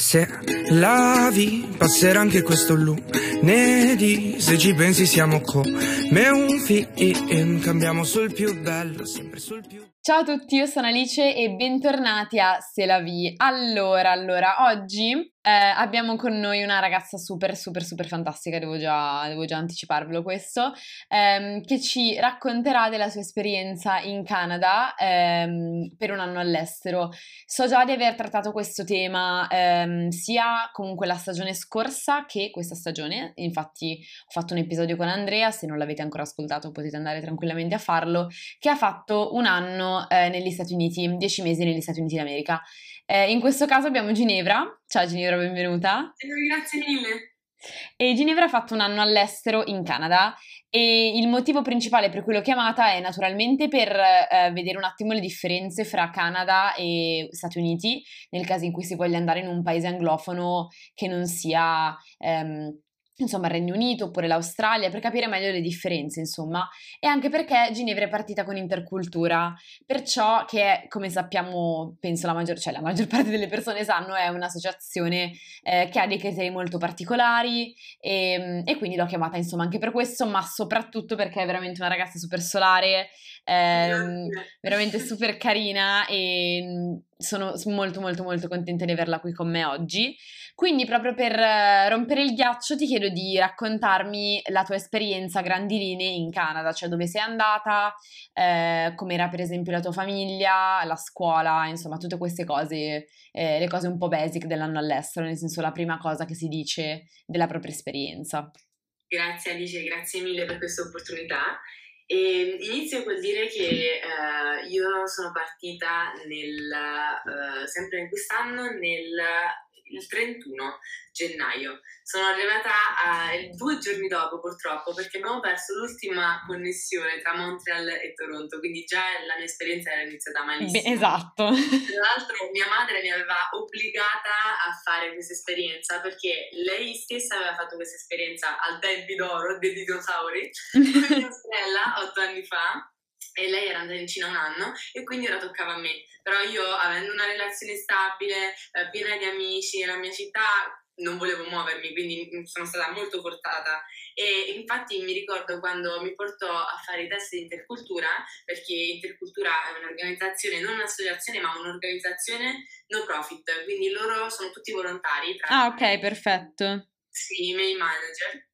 Se lavi, passerà anche questo lunedì. Se ci pensi, siamo come un film. Cambiamo sul più bello, sempre sul più. Ciao a tutti, io sono Alice e bentornati a Se la vi. Allora, allora, oggi eh, abbiamo con noi una ragazza super, super, super fantastica, devo già, devo già anticiparvelo questo, ehm, che ci racconterà della sua esperienza in Canada ehm, per un anno all'estero. So già di aver trattato questo tema ehm, sia comunque la stagione scorsa che questa stagione, infatti ho fatto un episodio con Andrea, se non l'avete ancora ascoltato potete andare tranquillamente a farlo, che ha fatto un anno eh, negli Stati Uniti, dieci mesi negli Stati Uniti d'America. Eh, in questo caso abbiamo Ginevra. Ciao Ginevra, benvenuta. Grazie mille. E Ginevra ha fatto un anno all'estero in Canada e il motivo principale per cui l'ho chiamata è naturalmente per eh, vedere un attimo le differenze fra Canada e Stati Uniti nel caso in cui si voglia andare in un paese anglofono che non sia ehm, insomma il Regno Unito oppure l'Australia per capire meglio le differenze insomma e anche perché Ginevra è partita con intercultura perciò che come sappiamo penso la maggior, cioè la maggior parte delle persone sanno è un'associazione eh, che ha dei criteri molto particolari e, ehm, e, quindi l'ho chiamata insomma anche per questo ma soprattutto perché è veramente una ragazza super solare eh, veramente super carina e sono molto molto molto contenta di averla qui con me oggi. Quindi proprio per eh, rompere il ghiaccio ti chiedo di raccontarmi la tua esperienza a grandi linee in Canada, cioè dove sei andata, eh, com'era per esempio la tua famiglia, la scuola, insomma tutte queste cose, eh, le cose un po' basic dell'anno all'estero, nel senso la prima cosa che si dice della propria esperienza. Grazie Alice, grazie mille per questa opportunità. E inizio col dire che uh, io sono partita nel, uh, sempre in quest'anno nel il 31 gennaio. Sono arrivata a, due giorni dopo purtroppo perché abbiamo perso l'ultima connessione tra Montreal e Toronto, quindi già la mia esperienza era iniziata malissimo. Beh, esatto. Tra l'altro mia madre mi aveva obbligata a fare questa esperienza perché lei stessa aveva fatto questa esperienza al tempi d'oro dei dinosauri con mia sorella otto anni fa e lei era andata in Cina un anno e quindi ora toccava a me. Però io, avendo una relazione stabile, eh, piena di amici nella mia città, non volevo muovermi, quindi sono stata molto portata. E infatti mi ricordo quando mi portò a fare i test di intercultura, perché intercultura è un'organizzazione, non un'associazione, ma un'organizzazione no profit, quindi loro sono tutti volontari. ah, ok, perfetto. Sì, i miei manager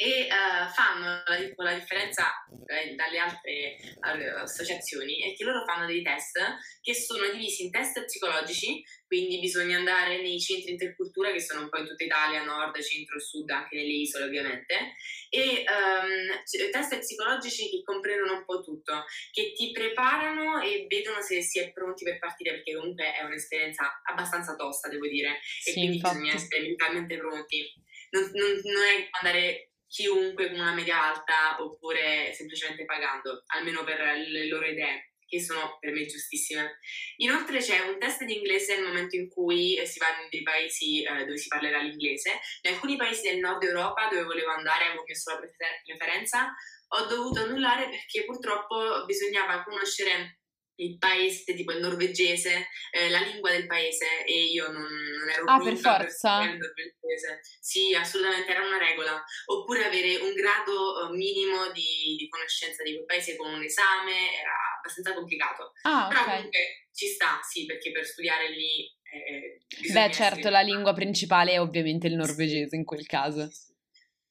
e uh, fanno la, la differenza eh, dalle altre uh, associazioni è che loro fanno dei test che sono divisi in test psicologici, quindi bisogna andare nei centri intercultura che sono un po' in tutta Italia, nord, centro sud, anche nelle isole ovviamente, e um, test psicologici che comprendono un po' tutto, che ti preparano e vedono se si è pronti per partire, perché comunque è un'esperienza abbastanza tosta, devo dire, sì, e quindi infatti. bisogna essere mentalmente pronti. Non, non, non è andare chiunque con una media alta oppure semplicemente pagando, almeno per le loro idee, che sono per me giustissime. Inoltre c'è un test di inglese nel momento in cui si va in dei paesi eh, dove si parlerà l'inglese. In alcuni paesi del nord Europa dove volevo andare, avevo messo la preferenza, ho dovuto annullare perché purtroppo bisognava conoscere il paese, tipo il norvegese, eh, la lingua del paese e io non, non ero ah, per forza. Per il norvegese. Sì, assolutamente era una regola. Oppure avere un grado uh, minimo di, di, conoscenza di quel paese con un esame era abbastanza complicato. Ah, Però okay. comunque ci sta, sì, perché per studiare lì... Eh, Beh, certo, la lingua principale è ovviamente il norvegese in quel caso. Sì, sì.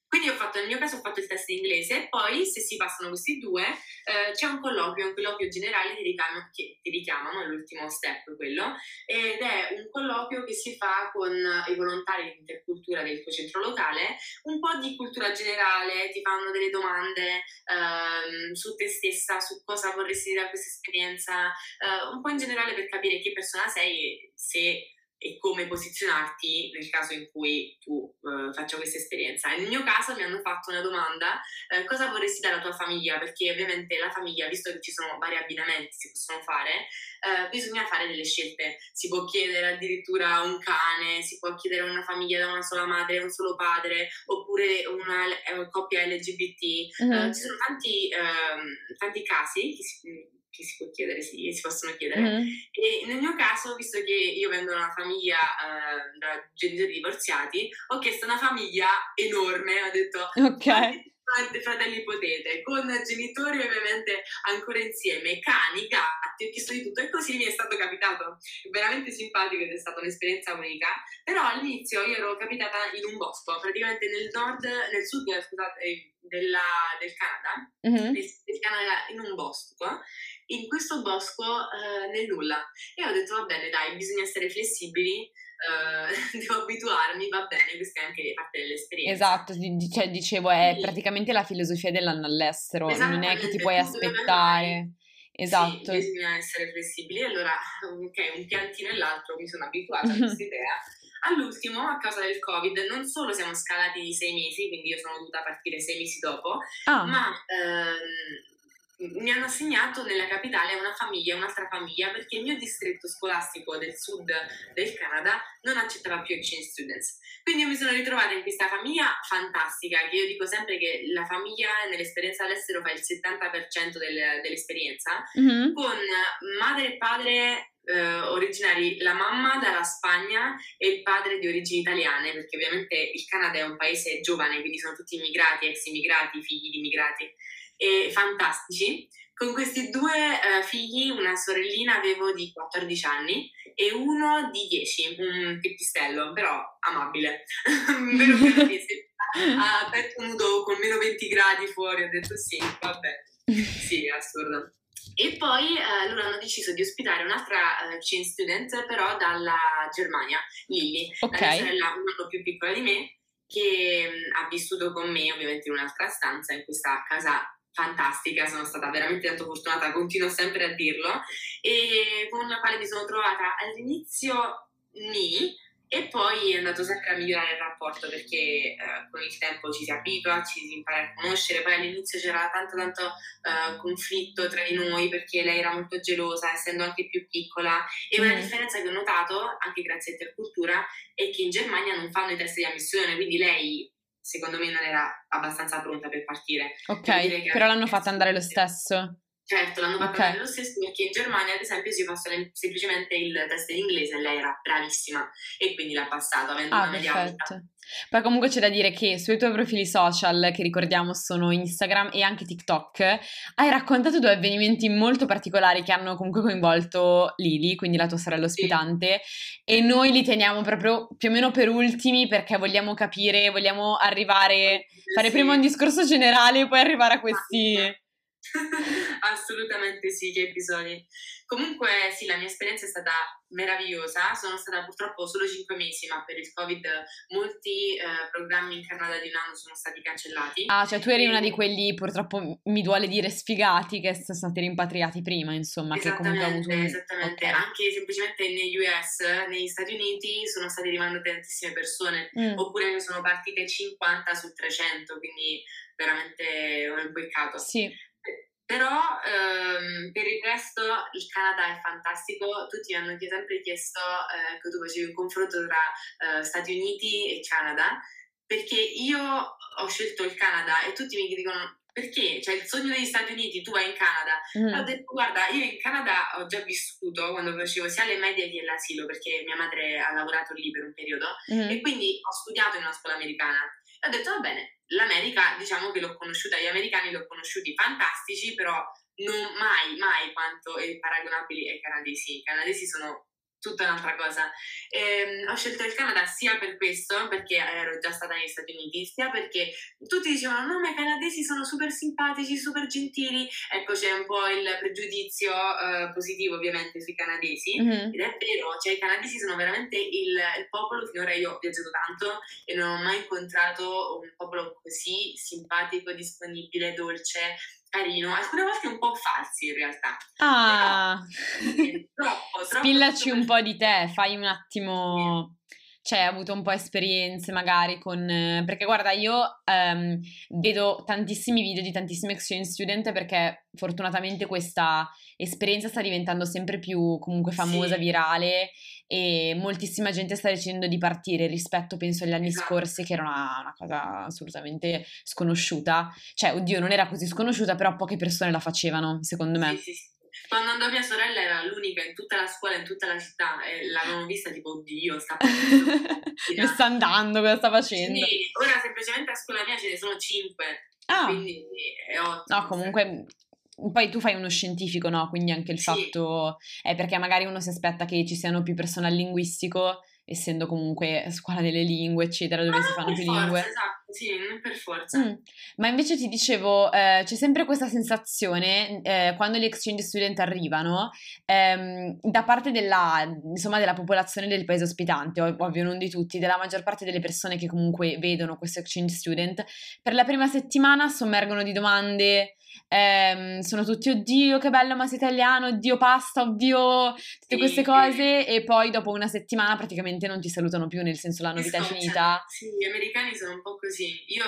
Quindi ho fatto, nel mio caso ho fatto il test in inglese e poi se si passano questi due eh, c'è un colloquio, un colloquio generale ti richiamano, che ti richiamano, è l'ultimo step quello, ed è un colloquio che si fa con i volontari di intercultura del tuo centro locale, un po' di cultura generale, ti fanno delle domande ehm, su te stessa, su cosa vorresti dire da questa esperienza, eh, un po' in generale per capire che persona sei e se e come posizionarti nel caso in cui tu uh, faccia questa esperienza. nel mio caso mi hanno fatto una domanda, uh, cosa vorresti dare alla tua famiglia? Perché ovviamente la famiglia, visto che ci sono vari abbinamenti che si possono fare, uh, bisogna fare delle scelte. Si può chiedere addirittura un cane, si può chiedere una famiglia da una sola madre un solo padre, oppure una coppia LGBT. Mm-hmm. ci sono tanti, ehm, tanti casi che si, che si può chiedere, sì, si possono chiedere. Mm-hmm. E nel mio caso, visto che io vengo da una famiglia eh, da genitori divorziati, ho chiesto una famiglia enorme, ho detto ok fratelli potete, con genitori ovviamente ancora insieme, cani, gatti, ho chiesto di tutto e così mi è stato capitato. Veramente simpatico ed è stata un'esperienza unica, però all'inizio io ero capitata in un bosco, praticamente nel nord, nel sud, scusate, della, del Canada, mm-hmm. del, del Canada in un bosco in questo bosco eh, nel nulla. E ho detto, va bene, dai, bisogna essere flessibili, eh, devo abituarmi, va bene, questa è anche parte dell'esperienza. Esatto, cioè, dicevo, è sì. praticamente la filosofia dell'anno all'estero, non è che ti puoi aspettare. Esatto. Sì, bisogna essere flessibili. Allora, ok, un piantino e l'altro mi sono abituata a questa idea. All'ultimo, a causa del Covid, non solo siamo scalati di sei mesi, quindi io sono dovuta partire sei mesi dopo, ah. ma ehm, mi hanno assegnato nella capitale una famiglia, un'altra famiglia, perché il mio distretto scolastico del sud del Canada non accettava più exchange students. Quindi io mi sono ritrovata in questa famiglia fantastica, che io dico sempre che la famiglia nell'esperienza all'estero fa il 70% del, dell'esperienza, mm-hmm. con madre e padre eh, originari, la mamma dalla Spagna e il padre di origini italiane, perché ovviamente il Canada è un paese giovane, quindi sono tutti immigrati, ex immigrati, figli di immigrati e fantastici. Con questi due uh, figli, una sorellina avevo di 14 anni e uno di 10, un pipistello, però amabile. Meno a petto nudo con meno 20 gradi fuori, ho detto sì, vabbè. Sì, è assurdo. E poi eh, loro hanno deciso di ospitare un'altra uh, chain student, però dalla Germania, Lily, okay. la mia sorella un anno più piccola di me, che mh, ha vissuto con me ovviamente in un'altra stanza, in questa casa fantastica, sono stata veramente tanto fortunata, continuo sempre a dirlo, e con la quale mi sono trovata all'inizio ni e poi è andato sempre a migliorare il rapporto perché eh, con il tempo ci si abitua, ci si impara a conoscere, poi all'inizio c'era tanto tanto eh, conflitto tra di noi perché lei era molto gelosa essendo anche più piccola e una mm. differenza che ho notato anche grazie a Intercultura è che in Germania non fanno i test di ammissione, quindi lei secondo me non era abbastanza pronta per partire. Ok, però l'hanno fatta andare lo stesso. Certo, l'hanno fatta okay. lo stesso perché in Germania, ad esempio, si passa semplicemente il test in inglese e lei era bravissima e quindi l'ha passato avendo ah, una media perfetto. alta. Poi comunque c'è da dire che sui tuoi profili social, che ricordiamo sono Instagram e anche TikTok, hai raccontato due avvenimenti molto particolari che hanno comunque coinvolto Lili, quindi la tua sorella ospitante, sì. e noi li teniamo proprio più o meno per ultimi perché vogliamo capire, vogliamo arrivare, fare sì. prima un discorso generale e poi arrivare a questi... Assolutamente sì, che episodi. Comunque sì, la mia esperienza è stata meravigliosa, sono stata purtroppo solo 5 mesi, ma per il Covid molti eh, programmi in Canada di un anno sono stati cancellati. Ah, cioè tu eri e... una di quelli, purtroppo mi duole dire sfigati, che sono stati rimpatriati prima, insomma, che comunque ha avuto un... Esattamente, okay. anche semplicemente negli US, negli Stati Uniti, sono state rimandate tantissime persone, mm. oppure ne sono partite 50 su 300, quindi veramente un peccato. Sì. Però ehm, per il resto il Canada è fantastico, tutti mi hanno sempre chiesto eh, che tu facevi un confronto tra eh, Stati Uniti e Canada, perché io ho scelto il Canada e tutti mi dicono perché? Cioè il sogno degli Stati Uniti, tu vai in Canada. Mm. Ho detto guarda, io in Canada ho già vissuto quando facevo sia le medie che l'asilo, perché mia madre ha lavorato lì per un periodo mm. e quindi ho studiato in una scuola americana. E ho detto va bene, l'America diciamo che l'ho conosciuta, gli americani li ho conosciuti fantastici, però non mai, mai quanto è paragonabili ai canadesi. I canadesi sono tutta un'altra cosa. E, ehm, ho scelto il Canada sia per questo, perché ero già stata negli Stati Uniti, sia perché tutti dicevano no ma i canadesi sono super simpatici, super gentili, ecco c'è un po' il pregiudizio uh, positivo ovviamente sui canadesi, mm-hmm. ed è vero, cioè i canadesi sono veramente il, il popolo, finora io ho viaggiato tanto e non ho mai incontrato un popolo così simpatico, disponibile, dolce, carino, alcune volte un po' falsi in realtà. Ah, troppo, troppo, spillaci troppo... un po' di te, fai un attimo... Cioè, avuto un po' esperienze magari con... Perché guarda, io um, vedo tantissimi video di tantissimi exchange student perché fortunatamente questa esperienza sta diventando sempre più comunque famosa, sì. virale e moltissima gente sta decidendo di partire rispetto penso agli anni esatto. scorsi che era una, una, cosa assolutamente sconosciuta cioè oddio non era così sconosciuta però poche persone la facevano secondo me sì, sì, Quando andò mia sorella era l'unica in tutta la scuola, in tutta la città e l'avevamo vista tipo, oddio, sta Dove sta andando, cosa sta facendo? Sì, ora semplicemente a scuola mia ce ne sono cinque, Ah, quindi è ottimo. no, comunque poi tu fai uno scientifico, no? Quindi anche il Sì. fatto è perché magari uno si aspetta che ci siano più personal linguistico, essendo comunque scuola delle lingue, eccetera, dove Ma si fanno più forza, lingue. Esatto, sì, non per forza. Mm. Ma invece ti dicevo, eh, c'è sempre questa sensazione eh, quando gli exchange student arrivano, ehm, da parte della, insomma, della popolazione del paese ospitante, ov- ovvio non di tutti, della maggior parte delle persone che comunque vedono questo exchange student, per la prima settimana sommergono di domande. Ehm, sono tutti, oddio, che bello, ma sei italiano, oddio, pasta, oddio, tutte Sì, queste sì. cose, e poi dopo una settimana praticamente non ti salutano più, nel senso la novità è Scocciano. finita. Sì, gli americani sono un po' così. Io,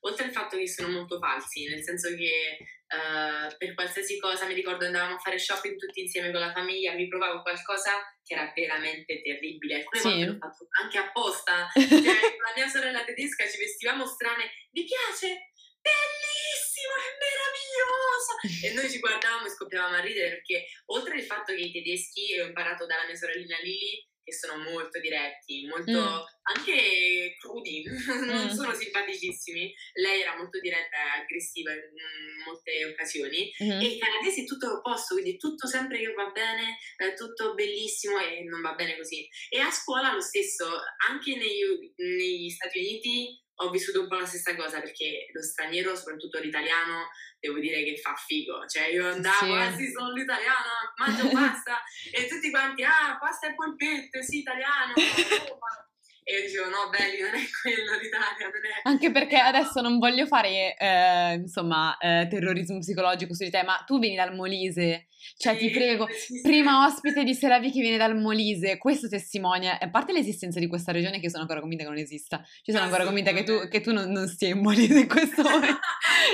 oltre al fatto che sono molto falsi, nel senso che eh, per qualsiasi cosa mi ricordo andavamo a fare shopping tutti insieme con la famiglia, mi provavo qualcosa che era veramente terribile. Alcune Sì. volte l'ho fatto anche apposta. Cioè, con la mia sorella tedesca ci vestivamo strane. Vi piace? Bellissimo, è meraviglioso! E noi ci guardavamo e scoppiavamo a ridere perché oltre al fatto che i tedeschi, ho imparato dalla mia sorellina Lily, che sono molto diretti, molto Mm. anche crudi, non Mm. sono simpaticissimi. Lei era molto diretta e aggressiva in mm, molte occasioni. Mhm. E i canadesi è tutto l'opposto, quindi tutto sempre che va bene, è tutto bellissimo e non va bene così. E a scuola lo stesso, anche negli, negli Stati Uniti ho vissuto un po' la stessa cosa perché lo straniero, soprattutto l'italiano, devo dire che fa figo. Cioè io andavo, Sì. ah sì, sono l'italiano, mangio pasta e tutti quanti, ah, pasta e polpette, sì, italiano. Roma." E dicevo, no, belli, non è quello l'Italia, è... Anche perché adesso non voglio fare, eh, insomma, eh, terrorismo psicologico su di te, ma tu vieni dal Molise, cioè ti Sì, prego, sì, sì. prima ospite di Seravi che viene dal Molise, questo testimonia, a parte l'esistenza di questa regione che sono ancora convinta che non esista, io sono ancora convinta che tu, che tu non, non stia in Molise in questo momento,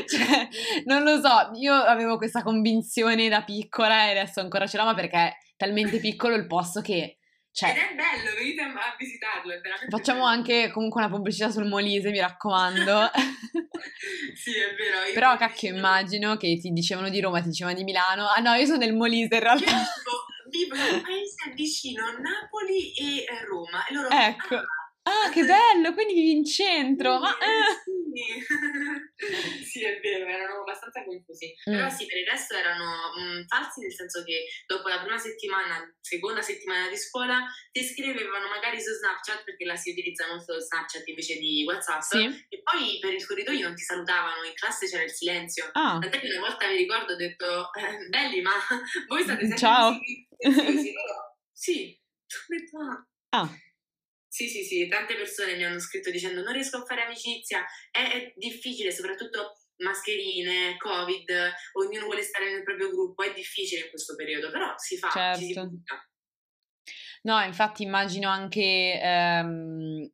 cioè, non lo so, io avevo questa convinzione da piccola e adesso ancora ce l'ho, ma perché è talmente piccolo il posto che, cioè... Ed è bello, venite a visitarlo, è veramente Facciamo bello. anche comunque una pubblicità sul Molise, mi raccomando. Sì, è vero. Però cacchio, vicino- immagino che ti dicevano di Roma, ti dicevano di Milano. Ah no, io sono del Molise in realtà. Io vivo, vivo in un paese vicino Napoli e eh, Roma. E loro, Ecco. ah, Ah, che bello, quindi in centro. Ma, eh. sì. sì, è vero, erano abbastanza confusi. Mm. Però sì, per il resto erano mm, falsi nel senso che dopo la prima settimana, seconda settimana di scuola, ti scrivevano magari su Snapchat, perché là si utilizza molto Snapchat invece di WhatsApp, Sì. e poi per il corridoio non ti salutavano, in classe c'era il silenzio. Ah, Tant'è che una volta mi ricordo ho detto, eh, belli, ma voi state sempre Ciao. così silenziosi?" Loro, Sì, ho detto, "Ah." ah. Sì, sì, sì, tante persone mi hanno scritto dicendo non riesco a fare amicizia, è, è difficile, soprattutto mascherine, covid, ognuno vuole stare nel proprio gruppo, è difficile in questo periodo, però si fa, ci si Certo. butta. No, infatti immagino anche ehm,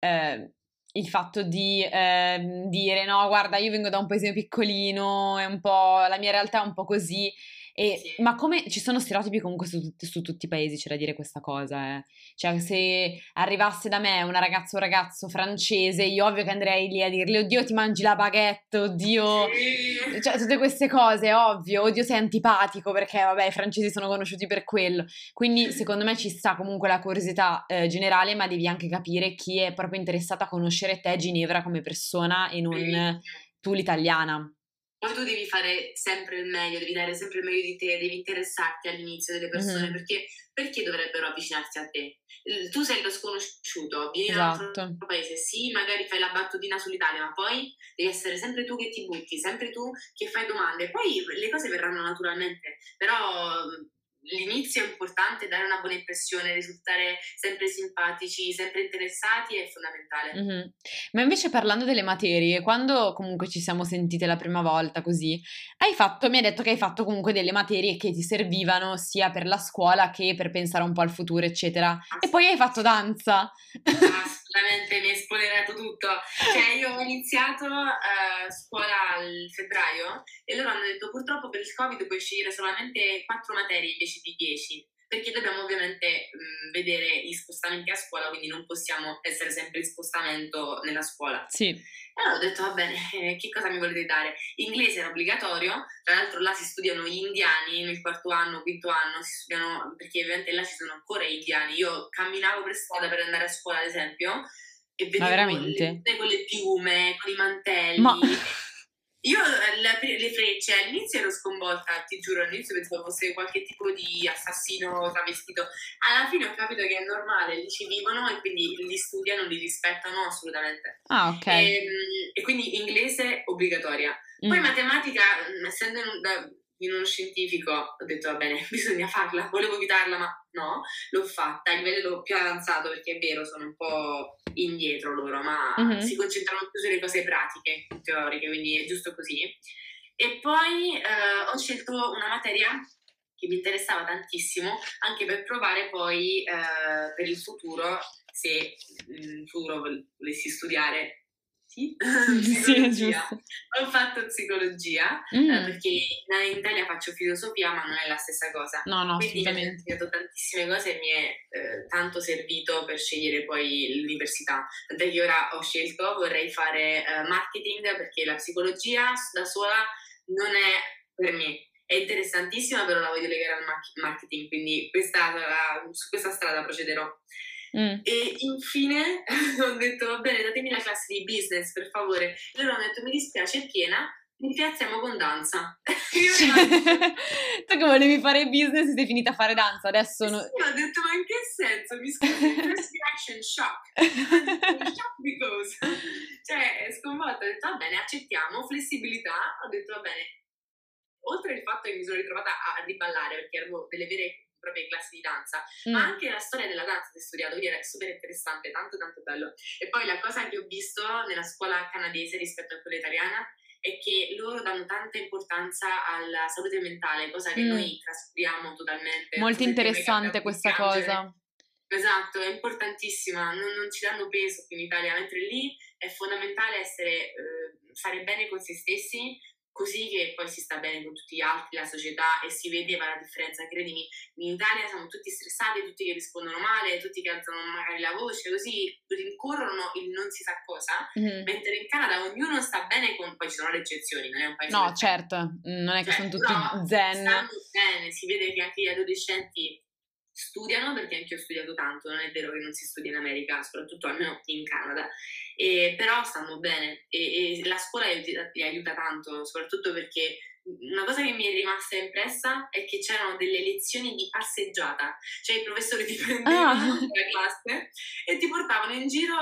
eh, il fatto di ehm, dire no, guarda, io vengo da un paese piccolino, è un po', la mia realtà è un po' così. E, Sì. Ma come ci sono stereotipi comunque su, tutti- su tutti i paesi, c'è da dire questa cosa, eh. Cioè, se arrivasse da me una ragazza o un ragazzo francese, io ovvio che andrei lì a dirgli, oddio, ti mangi la baguette, oddio. Sì. Cioè, tutte queste cose, ovvio, oddio sei antipatico perché, vabbè, i francesi sono conosciuti per quello. Quindi, secondo me, ci sta comunque la curiosità eh, generale, ma devi anche capire chi è proprio interessato a conoscere te, Ginevra, come persona e non Bellissimo. tu, l'italiana. Poi tu devi fare sempre il meglio, devi dare sempre il meglio di te, devi interessarti all'inizio delle persone, Mhm. perché, perché dovrebbero avvicinarsi a te? Tu sei lo sconosciuto, vieni da un Esatto. altro paese, sì, magari fai la battutina sull'Italia, ma poi devi essere sempre tu che ti butti, sempre tu che fai domande, poi le cose verranno naturalmente, però l'inizio è importante, dare una buona impressione, risultare sempre simpatici, sempre interessati è fondamentale. Mhm. Ma invece parlando delle materie, quando comunque ci siamo sentite la prima volta così, hai fatto, mi hai detto che hai fatto comunque delle materie che ti servivano sia per la scuola che per pensare un po' al futuro, eccetera. E poi hai fatto danza. Assolutamente, mi hai spoilerato tutto. Cioè, io ho iniziato eh, scuola al febbraio e loro hanno detto purtroppo per il Covid puoi scegliere solamente quattro materie invece di 10. Perché dobbiamo ovviamente mh, vedere gli spostamenti a scuola, quindi non possiamo essere sempre in spostamento nella scuola. Sì. E allora ho detto, va bene, eh, che cosa mi volete dare? Inglese era obbligatorio, tra l'altro là si studiano gli indiani nel quarto anno, quinto anno, si studiano, perché ovviamente là ci sono ancora gli indiani. Io camminavo per strada per andare a scuola, ad esempio, e vedevo le, con le piume, con i mantelli. Ma... Io la, le frecce all'inizio ero sconvolta, ti giuro, all'inizio pensavo fosse qualche tipo di assassino travestito. Alla fine ho capito che è normale, lì ci vivono e quindi li studiano, li rispettano assolutamente. Ah, ok. E, ehm, e quindi inglese obbligatoria. Poi mm. matematica, essendo in uno scientifico ho detto va bene, bisogna farla, volevo evitarla ma no, l'ho fatta a livello più avanzato perché è vero, sono un po' indietro loro, ma mm-hmm. si concentrano più sulle cose pratiche, teoriche, quindi è giusto così. E poi eh, ho scelto una materia che mi interessava tantissimo anche per provare poi eh, per il futuro se in futuro volessi studiare sì. Sì, Ho fatto psicologia mm. eh, perché in Italia faccio filosofia, ma non è la stessa cosa. No, no, Quindi mi ha insegnato tantissime cose e mi è eh, tanto servito per scegliere poi l'università. Tant'è che ora ho scelto, vorrei fare eh, marketing perché la psicologia da sola non è per me. È interessantissima, però la voglio legare al marketing, quindi questa, su questa strada procederò. Mm. E infine ho detto, va bene, datemi la classe di business, per favore. E loro hanno detto, mi dispiace, è piena, mi piazziamo con danza. tu che volevi fare business sei finita a fare danza, adesso... No... Sì, ho detto, ma in che senso? Mi scusi, first reaction, shock. shock because... Cioè, sconvolta, ho detto, va bene, accettiamo, flessibilità, ho detto, va bene. Oltre al fatto che mi sono ritrovata a riballare, perché ero delle vere proprio in classe di danza, mm. ma anche la storia della danza che ho studiato, quindi era super interessante, tanto tanto bello. E poi la cosa che ho visto nella scuola canadese rispetto a quella italiana è che loro danno tanta importanza alla salute mentale, cosa che mm. noi trascuriamo totalmente. Molto interessante questa cosa. Esatto, è importantissima, non, non, ci danno peso qui in Italia, mentre lì è fondamentale essere, eh, fare bene con se stessi, così che poi si sta bene con tutti gli altri, la società e si vedeva la differenza, credimi, in Italia siamo tutti stressati, tutti che rispondono male, tutti che alzano magari la voce, così rincorrono il non si sa cosa, mm-hmm. mentre in Canada ognuno sta bene con, poi ci sono le eccezioni, non è un paese... No, certo, non è che cioè, sono tutti zen. Stanno bene, si vede che anche gli adolescenti studiano, perché anche io ho studiato tanto, non è vero che non si studia in America, soprattutto almeno in Canada, e, però stanno bene e, e la scuola li aiuta tanto, soprattutto perché una cosa che mi è rimasta impressa è che c'erano delle lezioni di passeggiata, cioè i professori ti prendevano ah. dalla classe e ti portavano in giro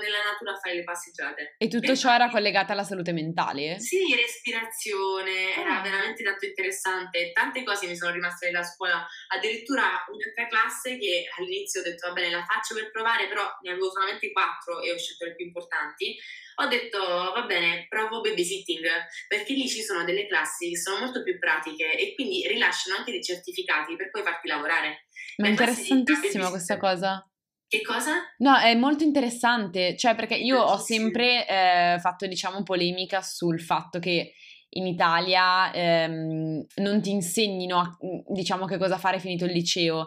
nella natura a fare le passeggiate. E tutto e ciò era collegato alla salute mentale? Sì, respirazione, ah. era veramente tanto interessante. Tante cose mi sono rimaste nella scuola, addirittura un'altra classe che all'inizio ho detto va bene la faccio per provare, però ne avevo solamente quattro e ho scelto le più importanti ho detto va bene, provo babysitting, perché lì ci sono delle classi che sono molto più pratiche e quindi rilasciano anche dei certificati per poi farti lavorare. Ma è interessantissima questa cosa. Che cosa? No, è molto interessante, cioè perché io ho sempre eh, fatto diciamo polemica sul fatto che in Italia ehm, non ti insegnino diciamo che cosa fare finito il liceo.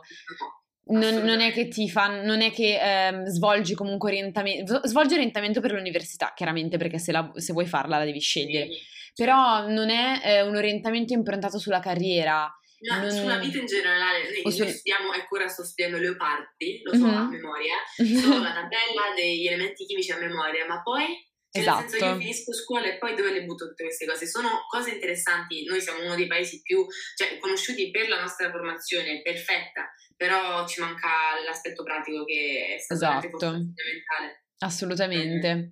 No non, non, è che ti fanno, non è che ehm, svolgi comunque orientamento, svolgi orientamento per l'università, chiaramente, perché se, la, se vuoi farla la devi scegliere. Sì. Però non è eh, un orientamento improntato sulla carriera. No, non... sulla vita in generale, noi su... studiamo, ecco ora sto studiando Leopardi, lo so mm-hmm. a memoria, so la tabella degli elementi chimici a memoria, ma poi cioè, esatto. Nel senso io finisco scuola e poi dove le butto tutte queste cose? Sono cose interessanti, noi siamo uno dei paesi più cioè, conosciuti per la nostra formazione perfetta, però ci manca l'aspetto pratico che è stato esatto. fondamentale. Assolutamente.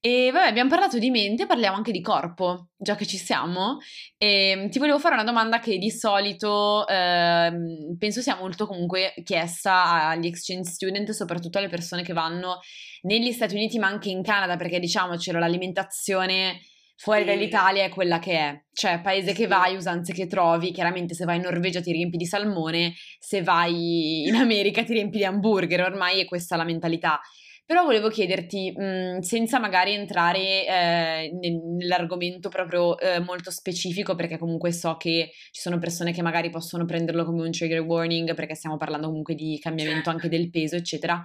E vabbè, abbiamo parlato di mente, parliamo anche di corpo, già che ci siamo. E ehm, ti volevo fare una domanda che di solito eh, penso sia molto comunque chiesta agli exchange student, soprattutto alle persone che vanno negli Stati Uniti, ma anche in Canada, perché diciamocelo, l'alimentazione fuori dall'Italia è quella che è, cioè paese che vai, usanze che trovi, chiaramente se vai in Norvegia ti riempi di salmone, se vai in America ti riempi di hamburger, ormai è questa la mentalità. Però volevo chiederti, mh, senza magari entrare eh, nell'argomento proprio eh, molto specifico, perché comunque so che ci sono persone che magari possono prenderlo come un trigger warning, perché stiamo parlando comunque di cambiamento anche del peso, eccetera.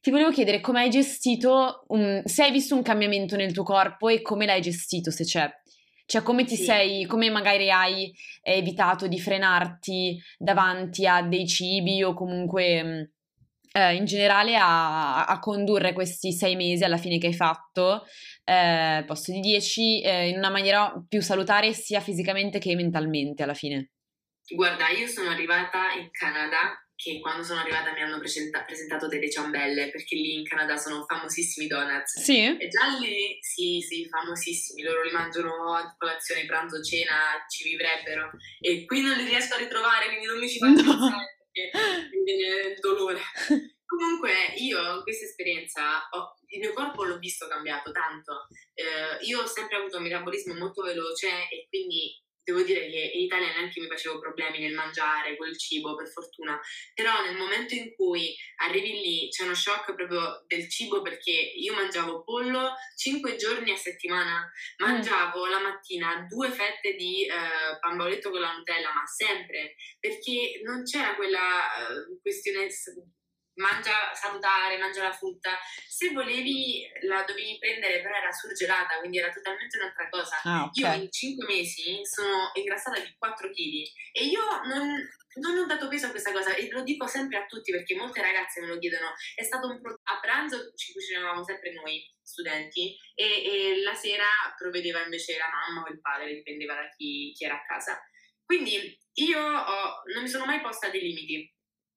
Ti volevo chiedere come hai gestito, um, se hai visto un cambiamento nel tuo corpo e come l'hai gestito, se c'è. Cioè, come ti sì. sei, come magari hai evitato di frenarti davanti a dei cibi o comunque eh, in generale a, a, condurre questi sei mesi alla fine che hai fatto, eh, posto di dieci, eh, in una maniera più salutare sia fisicamente che mentalmente alla fine? Guarda, io sono arrivata in Canada che quando sono arrivata mi hanno presenta- presentato delle ciambelle perché lì in Canada sono famosissimi donuts. Sì? E già lì, sì, sì, famosissimi. Loro li mangiano a colazione, pranzo, cena, ci vivrebbero. E qui non li riesco a ritrovare, quindi non mi ci faccio no. pensare mi viene il dolore. Comunque io questa esperienza, ho, il mio corpo l'ho visto cambiato tanto. Eh, io ho sempre avuto un metabolismo molto veloce e quindi devo dire che in Italia neanche mi facevo problemi nel mangiare quel cibo, per fortuna, però nel momento in cui arrivi lì c'è uno shock proprio del cibo perché io mangiavo pollo 5 giorni a settimana, mangiavo mm. la mattina due fette di eh, pamboletto con la Nutella, ma sempre, perché non c'era quella eh, questione mangia salutare, mangia la frutta. Se volevi la dovevi prendere, però era surgelata, quindi era totalmente un'altra cosa. Ah, okay. Io in 5 mesi sono ingrassata di 4 kg e io non, non, ho dato peso a questa cosa e lo dico sempre a tutti perché molte ragazze me lo chiedono. È stato un pro- a pranzo ci cucinavamo sempre noi studenti e, e, la sera provvedeva invece la mamma o il padre, dipendeva da chi, chi era a casa. Quindi io ho, non mi sono mai posta dei limiti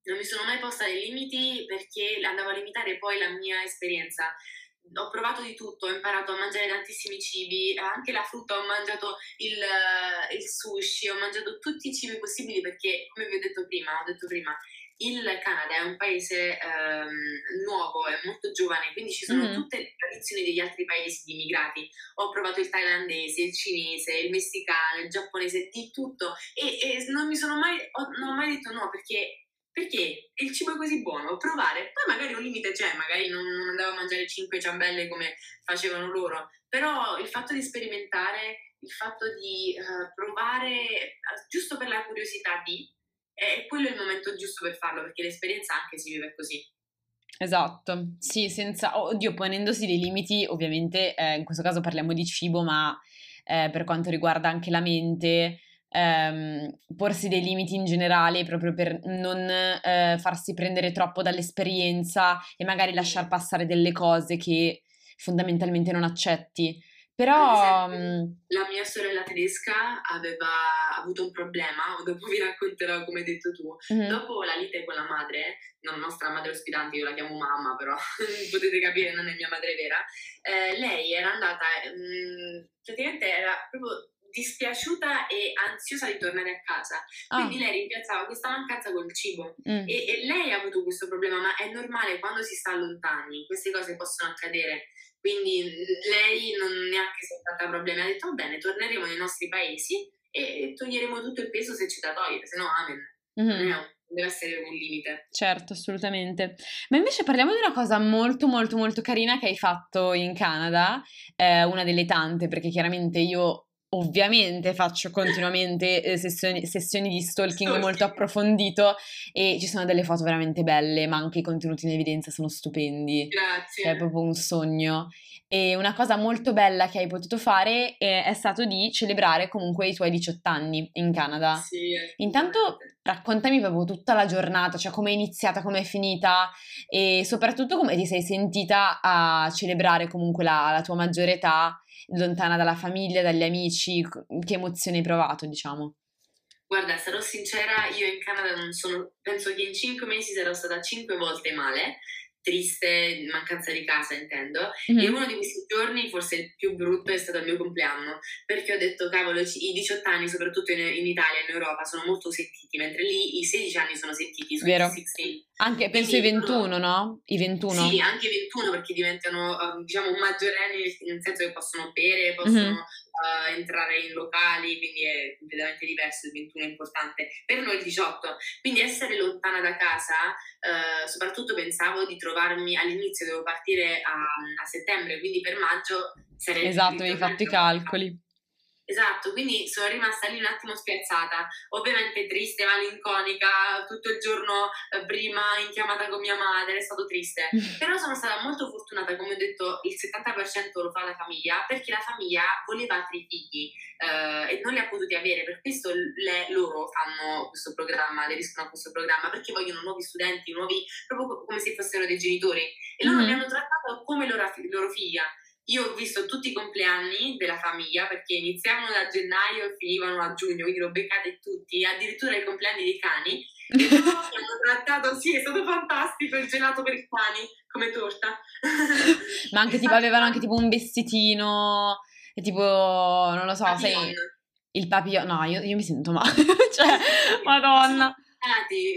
non mi sono mai posta dei limiti perché andavo a limitare poi la mia esperienza. Ho provato di tutto, ho imparato a mangiare tantissimi cibi, anche la frutta, ho mangiato il, il sushi, ho mangiato tutti i cibi possibili perché, come vi ho detto prima, ho detto prima, il Canada è un paese ehm, nuovo, è molto giovane, quindi ci sono mm-hmm. tutte le tradizioni degli altri paesi di immigrati. Ho provato il thailandese, il cinese, il messicano, il giapponese, di tutto e, e non mi sono mai, ho, non ho mai detto no perché perché il cibo è così buono, provare, poi magari un limite c'è, magari non, non andavo a mangiare 5 ciambelle come facevano loro, però il fatto di sperimentare, il fatto di uh, provare, eh, giusto per la curiosità di, è quello il momento giusto per farlo, perché l'esperienza anche si vive così. Esatto, sì, senza, oddio, ponendosi dei limiti, ovviamente eh, in questo caso parliamo di cibo, ma eh, per quanto riguarda anche la mente, ehm, porsi dei limiti in generale proprio per non eh, farsi prendere troppo dall'esperienza e magari lasciar passare delle cose che fondamentalmente non accetti. Però esempio, la mia sorella tedesca aveva avuto un problema, dopo vi racconterò come hai detto tu. Mm-hmm. Dopo la lite con la madre, la nostra madre ospitante, io la chiamo mamma, però potete capire, non è mia madre vera. Eh, lei era andata, mh, mm, praticamente era proprio dispiaciuta e ansiosa di tornare a casa. Quindi oh. lei rimpiazzava questa mancanza col cibo. Mm. E, e, lei ha avuto questo problema, ma è normale quando si sta lontani, queste cose possono accadere. Quindi lei non neanche si è fatta problemi, ha detto va bene, torneremo nei nostri paesi e toglieremo tutto il peso se c'è da togliere, se no amen. Mm-hmm. Non deve essere un limite. Certo, assolutamente. Ma invece parliamo di una cosa molto molto molto carina che hai fatto in Canada, eh, una delle tante, perché chiaramente io Ovviamente faccio continuamente eh, sessioni, sessioni, di stalking, molto approfondito e ci sono delle foto veramente belle, ma anche i contenuti in evidenza sono stupendi. Grazie. È proprio un sogno. E una cosa molto bella che hai potuto fare è, è stato di celebrare comunque i tuoi 18 anni in Canada. Sì. Intanto raccontami proprio tutta la giornata, cioè come è iniziata, come è finita e soprattutto come ti sei sentita a celebrare comunque la, la tua maggiore età lontana dalla famiglia, dagli amici, che emozioni hai provato, diciamo? Guarda, sarò sincera, io in Canada non sono, penso che in cinque mesi sarò stata cinque volte male, triste, mancanza di casa intendo, mm-hmm. e uno di questi giorni, forse il più brutto, è stato il mio compleanno, perché ho detto, cavolo, i 18 anni, soprattutto in, in Italia, in Europa, sono molto sentiti, mentre lì i 16 anni sono sentiti, sui Vero. 16. Anche, penso i 21, no? I 21. Sì, anche i 21, perché diventano, uh, diciamo, maggiorenni, nel senso che possono bere, possono mm-hmm. Uh, entrare in locali, quindi è completamente diverso, il 21 è importante. Per noi il 18, quindi essere lontana da casa, uh, soprattutto pensavo di trovarmi all'inizio, devo partire a, a settembre, quindi per maggio sarei... Esatto, hai fatto i calcoli. Esatto, quindi sono rimasta lì un attimo spiazzata, ovviamente triste, malinconica, tutto il giorno eh, prima in chiamata con mia madre, è stato triste, però sono stata molto fortunata, come ho detto, il 70% lo fa la famiglia, perché la famiglia voleva altri figli eh, e non li ha potuti avere, per questo le, loro fanno questo programma, aderiscono a questo programma, perché vogliono nuovi studenti, nuovi, proprio come se fossero dei genitori, e loro mm-hmm. mi hanno trattato come loro, loro figlia. Io ho visto tutti i compleanni della famiglia perché iniziavano da gennaio e finivano a giugno, quindi l'ho beccate tutti, addirittura i compleanni dei cani. E mi hanno trattato, sì, è stato fantastico il gelato per i cani come torta. Ma anche tipo avevano anche tipo un vestitino, e tipo, non lo so, papillon. sei il papillon. No, io, io mi sento male, cioè, madonna.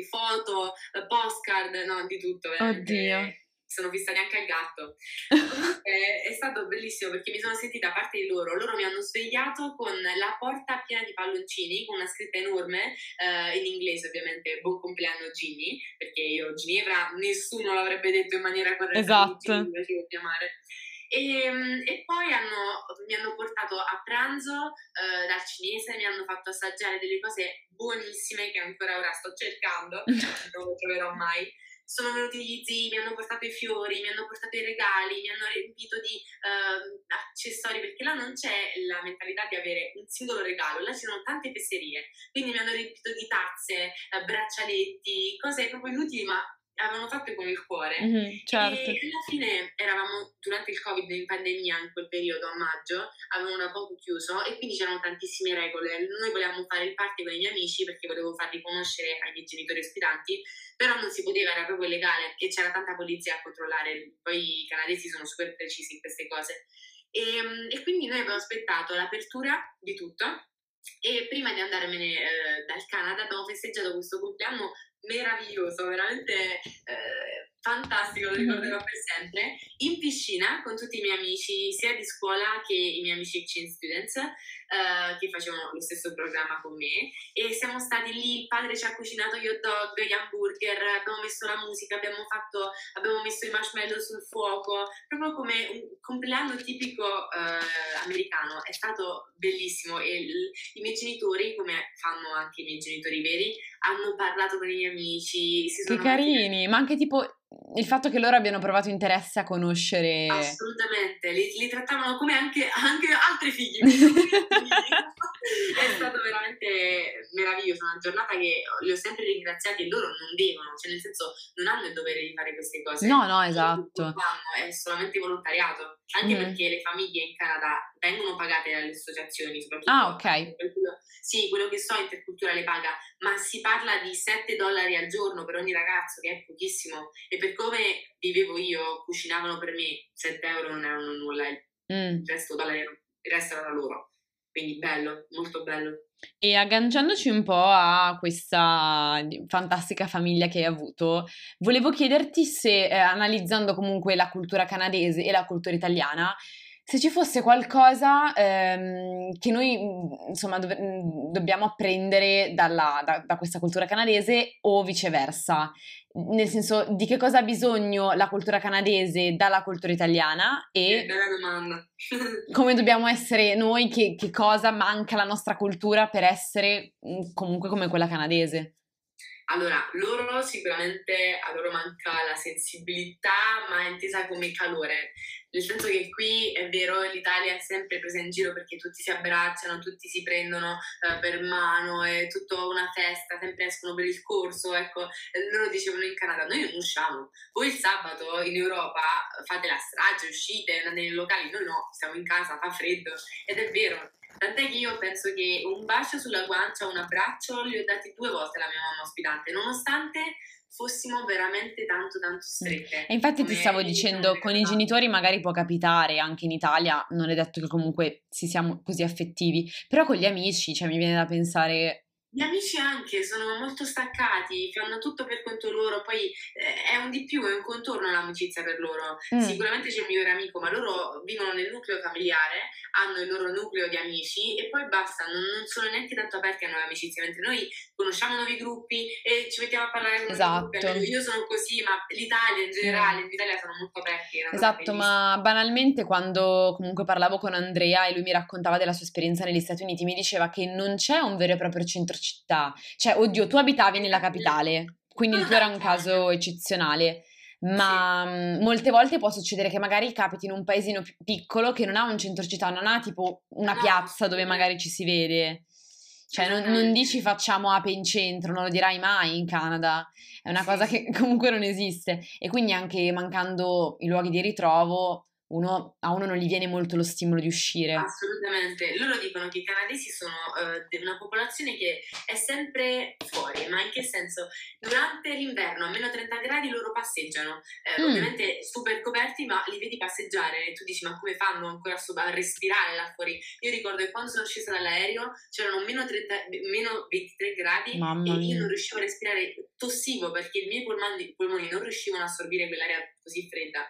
Foto, postcard, no, di tutto. Veramente. Oddio sono vista neanche al gatto. è, è, stato bellissimo perché mi sono sentita a parte di loro. Loro mi hanno svegliato con la porta piena di palloncini, con una scritta enorme, eh, in inglese ovviamente, buon compleanno Ginny, perché io Ginevra nessuno l'avrebbe detto in maniera corretta. Esatto. Ginny, chiamare. E, ehm, e, poi hanno, mi hanno portato a pranzo eh, dal cinese, mi hanno fatto assaggiare delle cose buonissime che ancora ora sto cercando, non lo troverò mai sono venuti gli zii, mi hanno portato i fiori, mi hanno portato i regali, mi hanno riempito di uh, accessori, perché là non c'è la mentalità di avere un singolo regalo, là ci sono tante fesserie, quindi mi hanno riempito di tazze, uh, braccialetti, cose proprio inutili ma avevano fatto con il cuore. Mm-hmm, certo. E alla fine eravamo durante il Covid in pandemia, in quel periodo a maggio, avevano da poco chiuso e quindi c'erano tantissime regole. Noi volevamo fare il party con i miei amici perché volevo farli conoscere ai miei genitori ospitanti, però non si poteva, era proprio illegale e c'era tanta polizia a controllare. Poi i canadesi sono super precisi in queste cose. E, e quindi noi abbiamo aspettato l'apertura di tutto e prima di andarmene eh, dal Canada abbiamo festeggiato questo compleanno meraviglioso, veramente eh, fantastico, lo ricorderò per sempre, in piscina con tutti i miei amici sia di scuola che i miei amici exchange students uh, che facevano lo stesso programma con me. E siamo stati lì, il padre ci ha cucinato gli hot dog, gli hamburger, abbiamo messo la musica, abbiamo, fatto, abbiamo messo i marshmallow sul fuoco, proprio come un compleanno tipico uh, americano, è stato bellissimo e l- i miei genitori, come fanno anche i miei genitori veri, hanno parlato con i miei amici. Che carini, ma anche tipo il fatto che loro abbiano provato interesse a conoscere. Assolutamente, li, li trattavano come anche, anche altri figli. è stato veramente meraviglioso, una giornata che li ho sempre ringraziati e loro non devono, cioè nel senso non hanno il dovere di fare queste cose. No, no, esatto. È solamente volontariato, anche mm. perché le famiglie in Canada vengono pagate dalle associazioni, soprattutto. Ah, ok. Quello, sì, quello che so Intercultura le paga, ma si parla di 7 dollari al giorno per ogni ragazzo, che è pochissimo. E per come vivevo io, cucinavano per me, 7 euro non erano nulla, mm. il, resto dollari, il resto era loro. Quindi bello, molto bello. E agganciandoci un po' a questa fantastica famiglia che hai avuto, volevo chiederti se, eh, analizzando comunque la cultura canadese e la cultura italiana, se ci fosse qualcosa ehm, che noi insomma dov- dobbiamo apprendere dalla, da, da, questa cultura canadese o viceversa, nel senso di che cosa ha bisogno la cultura canadese dalla cultura italiana e come dobbiamo essere noi, che, che cosa manca alla nostra cultura per essere comunque come quella canadese. Allora, loro sicuramente a loro manca la sensibilità, ma intesa come calore. Nel senso che qui è vero, l'Italia è sempre presa in giro perché tutti si abbracciano, tutti si prendono uh, per mano, è tutta una festa, sempre escono per il corso. Ecco, loro dicevano in Canada: Noi non usciamo. Voi il sabato in Europa fate la strage, uscite, andate nei locali, noi no, stiamo in casa, fa freddo. Ed è vero, Tant'è che io penso che un bacio sulla guancia, un abbraccio, li ho dati due volte alla mia mamma ospitante, nonostante fossimo veramente tanto tanto strette. E infatti ti stavo dicendo, con i genitori magari può capitare, anche in Italia, non è detto che comunque si siamo così affettivi, però con gli amici, cioè mi viene da pensare Gli amici anche sono molto staccati, fanno tutto per conto loro, poi eh, è un di più, è un contorno l'amicizia per loro. Mm. Sicuramente c'è il migliore amico, ma loro vivono nel nucleo familiare, hanno il loro nucleo di amici e poi basta, non, non sono neanche tanto aperti a nuove amicizie, mentre noi conosciamo nuovi gruppi e ci mettiamo a parlare con esatto. gruppi. Io sono così, ma l'Italia in generale, mm. l'Italia sono molto aperti. Esatto, ma banalmente quando comunque parlavo con Andrea e lui mi raccontava della sua esperienza negli Stati Uniti, mi diceva che non c'è un vero e proprio centro città. Cioè, oddio, tu abitavi nella capitale, quindi il tuo era un caso eccezionale. Ma sì. Mm, molte volte può succedere che magari capiti in un paesino piccolo che non ha un centro città, non ha tipo una piazza dove magari ci si vede. Cioè, non, non, dici facciamo ape in centro, non lo dirai mai in Canada. È una cosa che comunque non esiste. E quindi anche mancando i luoghi di ritrovo, uno, a uno non gli viene molto lo stimolo di uscire. Assolutamente. Loro dicono che i canadesi sono uh, una popolazione che è sempre fuori, ma in che senso? Durante l'inverno a meno 30 gradi loro passeggiano, eh, mm. ovviamente super coperti, ma li vedi passeggiare e tu dici ma come fanno ancora a respirare là fuori? Io ricordo che quando sono scesa dall'aereo c'erano meno, 30, meno 23 gradi Mamma e io non riuscivo a respirare, tossivo perché i miei polmoni, polmoni non riuscivano a assorbire quell'aria così fredda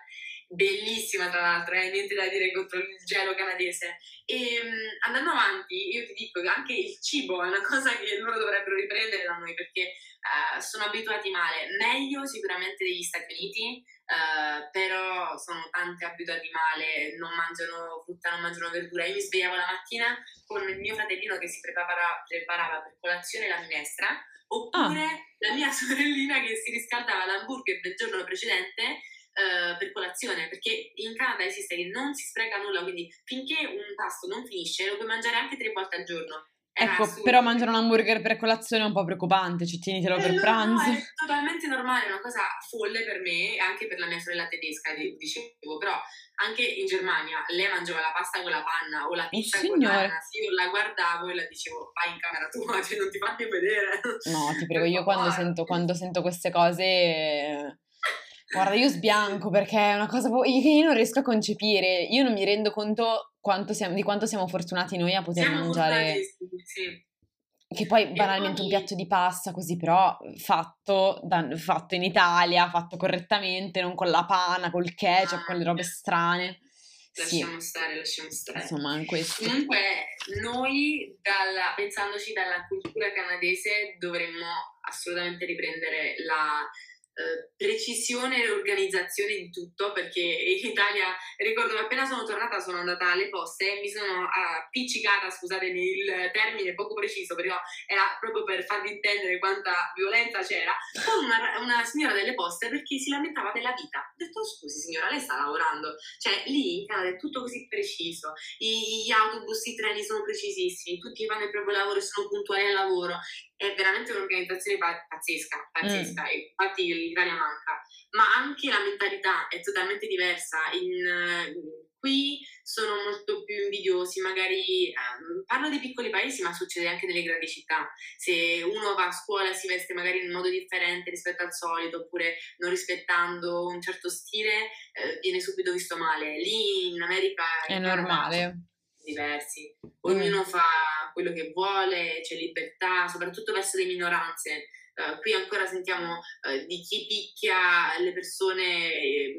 bellissima tra l'altro, eh, niente da dire contro il gelo canadese. E um, andando avanti, io ti dico che anche il cibo è una cosa che loro dovrebbero riprendere da noi perché uh, sono abituati male, meglio sicuramente degli Stati Uniti, uh, però sono tanti abituati male, non mangiano frutta, non mangiano verdura. Io mi svegliavo la mattina con il mio fratellino che si preparava, preparava per colazione la minestra, oppure ah. la mia sorellina che si riscaldava l'hamburger del giorno precedente uh, per colazione, perché in Canada esiste che non si spreca nulla, quindi finché un pasto non finisce lo puoi mangiare anche tre volte al giorno. ecco, assurdo. però mangiare un hamburger per colazione è un po' preoccupante, ci tienitelo eh, per pranzo. No, è totalmente normale, è una cosa folle per me e anche per la mia sorella tedesca, dicevo, però anche in Germania lei mangiava la pasta con la panna o la pizza oh, con la panna, io la guardavo e la dicevo vai in camera tua, cioè non ti fammi vedere. No, ti prego, io quando sento, quando sento queste cose Guarda, io sbianco perché è una cosa che io non riesco a concepire. Io non mi rendo conto quanto siamo, di quanto siamo fortunati noi a poter siamo mangiare. Sì. Che poi banalmente poi... un piatto di pasta così, però fatto, da, fatto, in Italia, fatto correttamente, non con la panna, col ketchup, ah, con le robe strane. Lasciamo sì. stare, lasciamo stare. Insomma, in questo. Comunque, noi, dalla, pensandoci dalla cultura canadese, dovremmo assolutamente riprendere la eh, precisione e organizzazione di tutto perché in Italia ricordo che appena sono tornata sono andata alle poste e mi sono appiccicata scusatemi il termine poco preciso però era proprio per farvi intendere quanta violenza c'era con una, una signora delle poste perché si lamentava della vita. Ho detto scusi signora lei sta lavorando. Cioè lì in Canada è tutto così preciso. I, gli autobus, i treni sono precisissimi tutti fanno il proprio lavoro e sono puntuali al lavoro è veramente un'organizzazione pazzesca, pazzesca, mm. infatti l'Italia manca, ma anche la mentalità è totalmente diversa. In, qui sono molto più invidiosi, magari um, parlo dei piccoli paesi, ma succede anche nelle grandi città. Se uno va a scuola e si veste magari in modo differente rispetto al solito, oppure non rispettando un certo stile, eh, viene subito visto male. Lì in America è normale diversi, ognuno mm. fa quello che vuole, c'è libertà, soprattutto verso le minoranze. Uh, qui ancora sentiamo uh, di chi picchia le persone eh,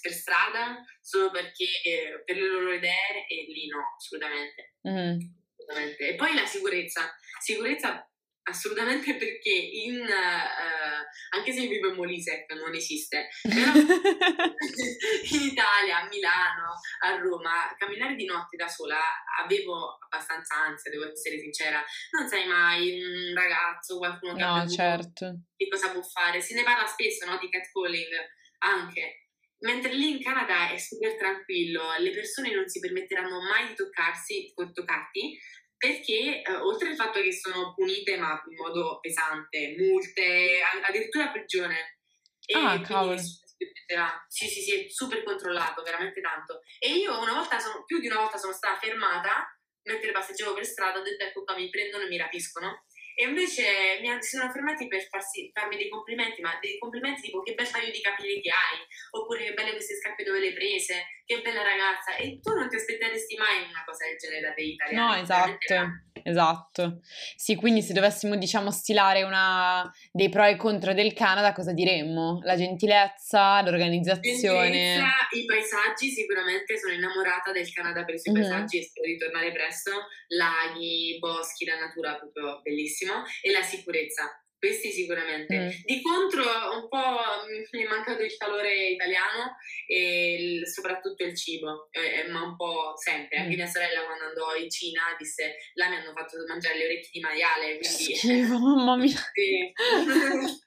per strada solo perché eh, per le loro idee e lì no, assolutamente. Mm. assolutamente. E poi la sicurezza. Sicurezza Assolutamente perché in, uh, anche se io vivo in Molise, che non esiste, però in Italia, a Milano, a Roma, camminare di notte da sola avevo abbastanza ansia, devo essere sincera. Non sai mai un ragazzo, qualcuno che no, certo. che cosa può fare. Se ne parla spesso, no, di catcalling, anche. Mentre lì in Canada è super tranquillo, le persone non si permetteranno mai di toccarsi, toccarti, perché eh, oltre al fatto che sono punite ma in modo pesante, multe, addirittura prigione. E ah, cavolo. Sì, sì, sì, è super controllato, veramente tanto. E io una volta, sono, più di una volta sono stata fermata mentre passeggiavo per strada, ho detto ecco qua mi prendono e mi rapiscono. E invece mi si sono fermati per farsi, farmi dei complimenti, ma dei complimenti tipo che bel paio di capelli che hai, oppure che belle queste scarpe dove le prese, che bella ragazza. E tu non ti aspetteresti mai una cosa del genere da te italiani. No, esatto. Esatto. Sì, quindi se dovessimo, diciamo, stilare una... dei pro e contro del Canada, cosa diremmo? La gentilezza, l'organizzazione. Gentilezza, I paesaggi, sicuramente sono innamorata del Canada per i suoi Mhm. paesaggi e spero di tornare presto. Laghi, boschi, la natura proprio bellissimo. E la sicurezza. Questi sicuramente. Mm. Di contro un po' mi è mancato il calore italiano e il- soprattutto il cibo, eh, eh, ma un po' sempre. Anche Mm. mia sorella quando andò in Cina disse là mi hanno fatto mangiare le orecchie di maiale, quindi... schifo, mamma mia. Sì.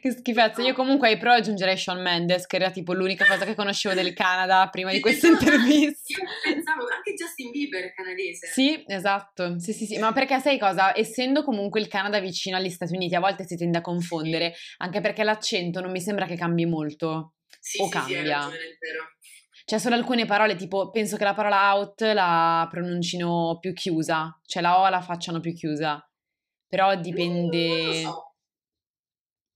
Che schifezza. Io comunque ai pro aggiungerei Shawn Mendes, che era tipo l'unica cosa che conoscevo del Canada prima di questa intervista. Io pensavo anche Justin Bieber è canadese. Sì, esatto. Sì, sì, sì. Ma perché sai cosa? Essendo comunque il Canada vicino agli Stati Uniti, a volte si tende a confondere, anche perché l'accento non mi sembra che cambi molto. sì, o sì, sì, cambia. vero. C'è solo alcune parole, tipo penso che la parola out la pronuncino più chiusa, cioè la O la facciano più chiusa. Però Non lo dipende. so.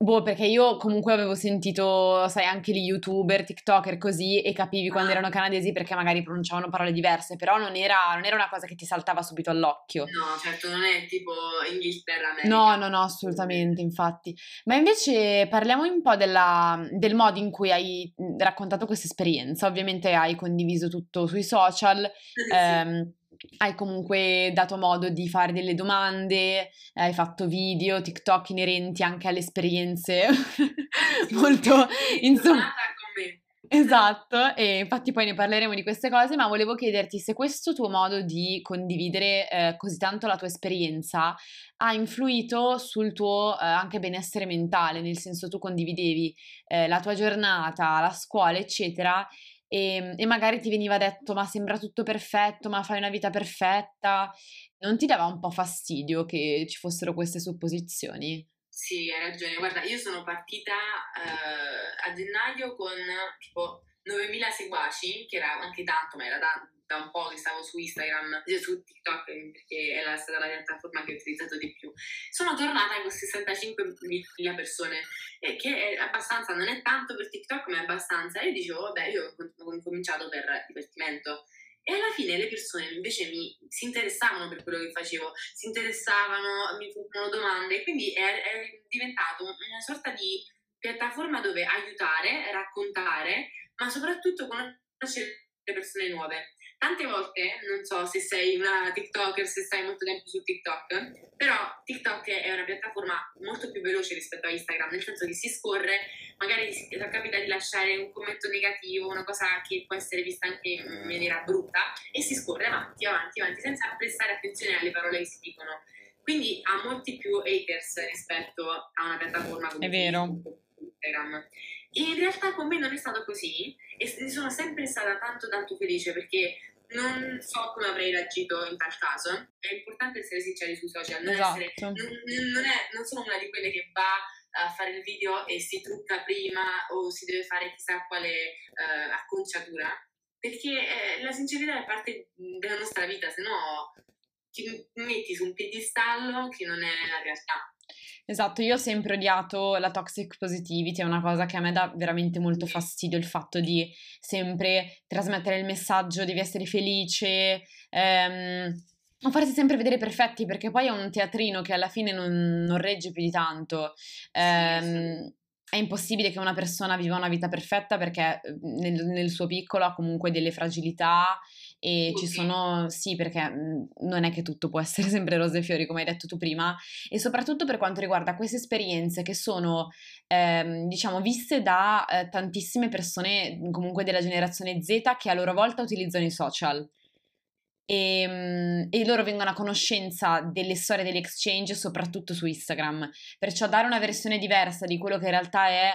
Boh, perché io comunque avevo sentito, sai, anche gli youtuber, tiktoker così e capivi quando erano canadesi perché magari pronunciavano parole diverse, però non era, non era una cosa che ti saltava subito all'occhio. No, certo, non è tipo Inghilterra, America. No, no, no, assolutamente, infatti. Ma invece parliamo un po' della- del modo in cui hai raccontato questa esperienza. Ovviamente hai condiviso tutto sui social, Sì. ehm, hai comunque dato modo di fare delle domande, hai fatto video, TikTok inerenti anche alle esperienze molto, insomma. Esatto, e infatti poi ne parleremo di queste cose, ma volevo chiederti se questo tuo modo di condividere eh, così tanto la tua esperienza ha influito sul tuo eh, anche benessere mentale, nel senso tu condividevi eh, la tua giornata, la scuola, eccetera, e, e magari ti veniva detto ma sembra tutto perfetto, ma fai una vita perfetta, non ti dava un po' fastidio che ci fossero queste supposizioni? Sì, hai ragione. Guarda, io sono partita eh, a gennaio con tipo 9.000 seguaci, che era anche tanto, ma era da, da un po' che stavo su Instagram, eh, su TikTok, perché era stata la piattaforma che ho utilizzato di più. Sono tornata con 65.000 persone, eh, che è abbastanza, non è tanto per TikTok, ma è abbastanza. E io dicevo, vabbè, io ho cominciato per divertimento. E alla fine le persone invece mi, si interessavano per quello che facevo, si interessavano, mi ponevano domande, quindi è, è diventato una sorta di piattaforma dove aiutare, raccontare, ma soprattutto conoscere le persone nuove. Tante volte, non so se sei una TikToker, se stai molto tempo su TikTok, però TikTok è una piattaforma molto più veloce rispetto a Instagram, nel senso che si scorre, magari ti capita di lasciare un commento negativo, una cosa che può essere vista anche in maniera brutta, e si scorre avanti, avanti, avanti, senza prestare attenzione alle parole che si dicono. Quindi ha molti più haters rispetto a una piattaforma come Instagram. E in realtà con me non è stato così e sono sempre stata tanto tanto felice perché non so come avrei reagito in tal caso. È importante essere sinceri sui social, non, essere, Esatto. non, non è- non sono una di quelle che va a fare il video e si trucca prima o si deve fare chissà quale eh, acconciatura, perché eh, la sincerità è parte della nostra vita, se no ti metti su un piedistallo che non è la realtà. Esatto, io ho sempre odiato la toxic positivity, è una cosa che a me dà veramente molto fastidio, il fatto di sempre trasmettere il messaggio, devi essere felice, ehm, o farsi sempre vedere perfetti, perché poi è un teatrino che alla fine non, non regge più di tanto. Ehm, è impossibile che una persona viva una vita perfetta perché eh, nel, nel suo piccolo ha comunque delle fragilità e ci Ok. sono, sì, perché mh, non è che tutto può essere sempre rose e fiori, come hai detto tu prima, e soprattutto per quanto riguarda queste esperienze che sono, ehm, diciamo, viste da eh, tantissime persone comunque della generazione Z che a loro volta utilizzano i social. E, mm, e loro vengono a conoscenza delle storie dell'exchange soprattutto su Instagram. Perciò dare una versione diversa di quello che in realtà è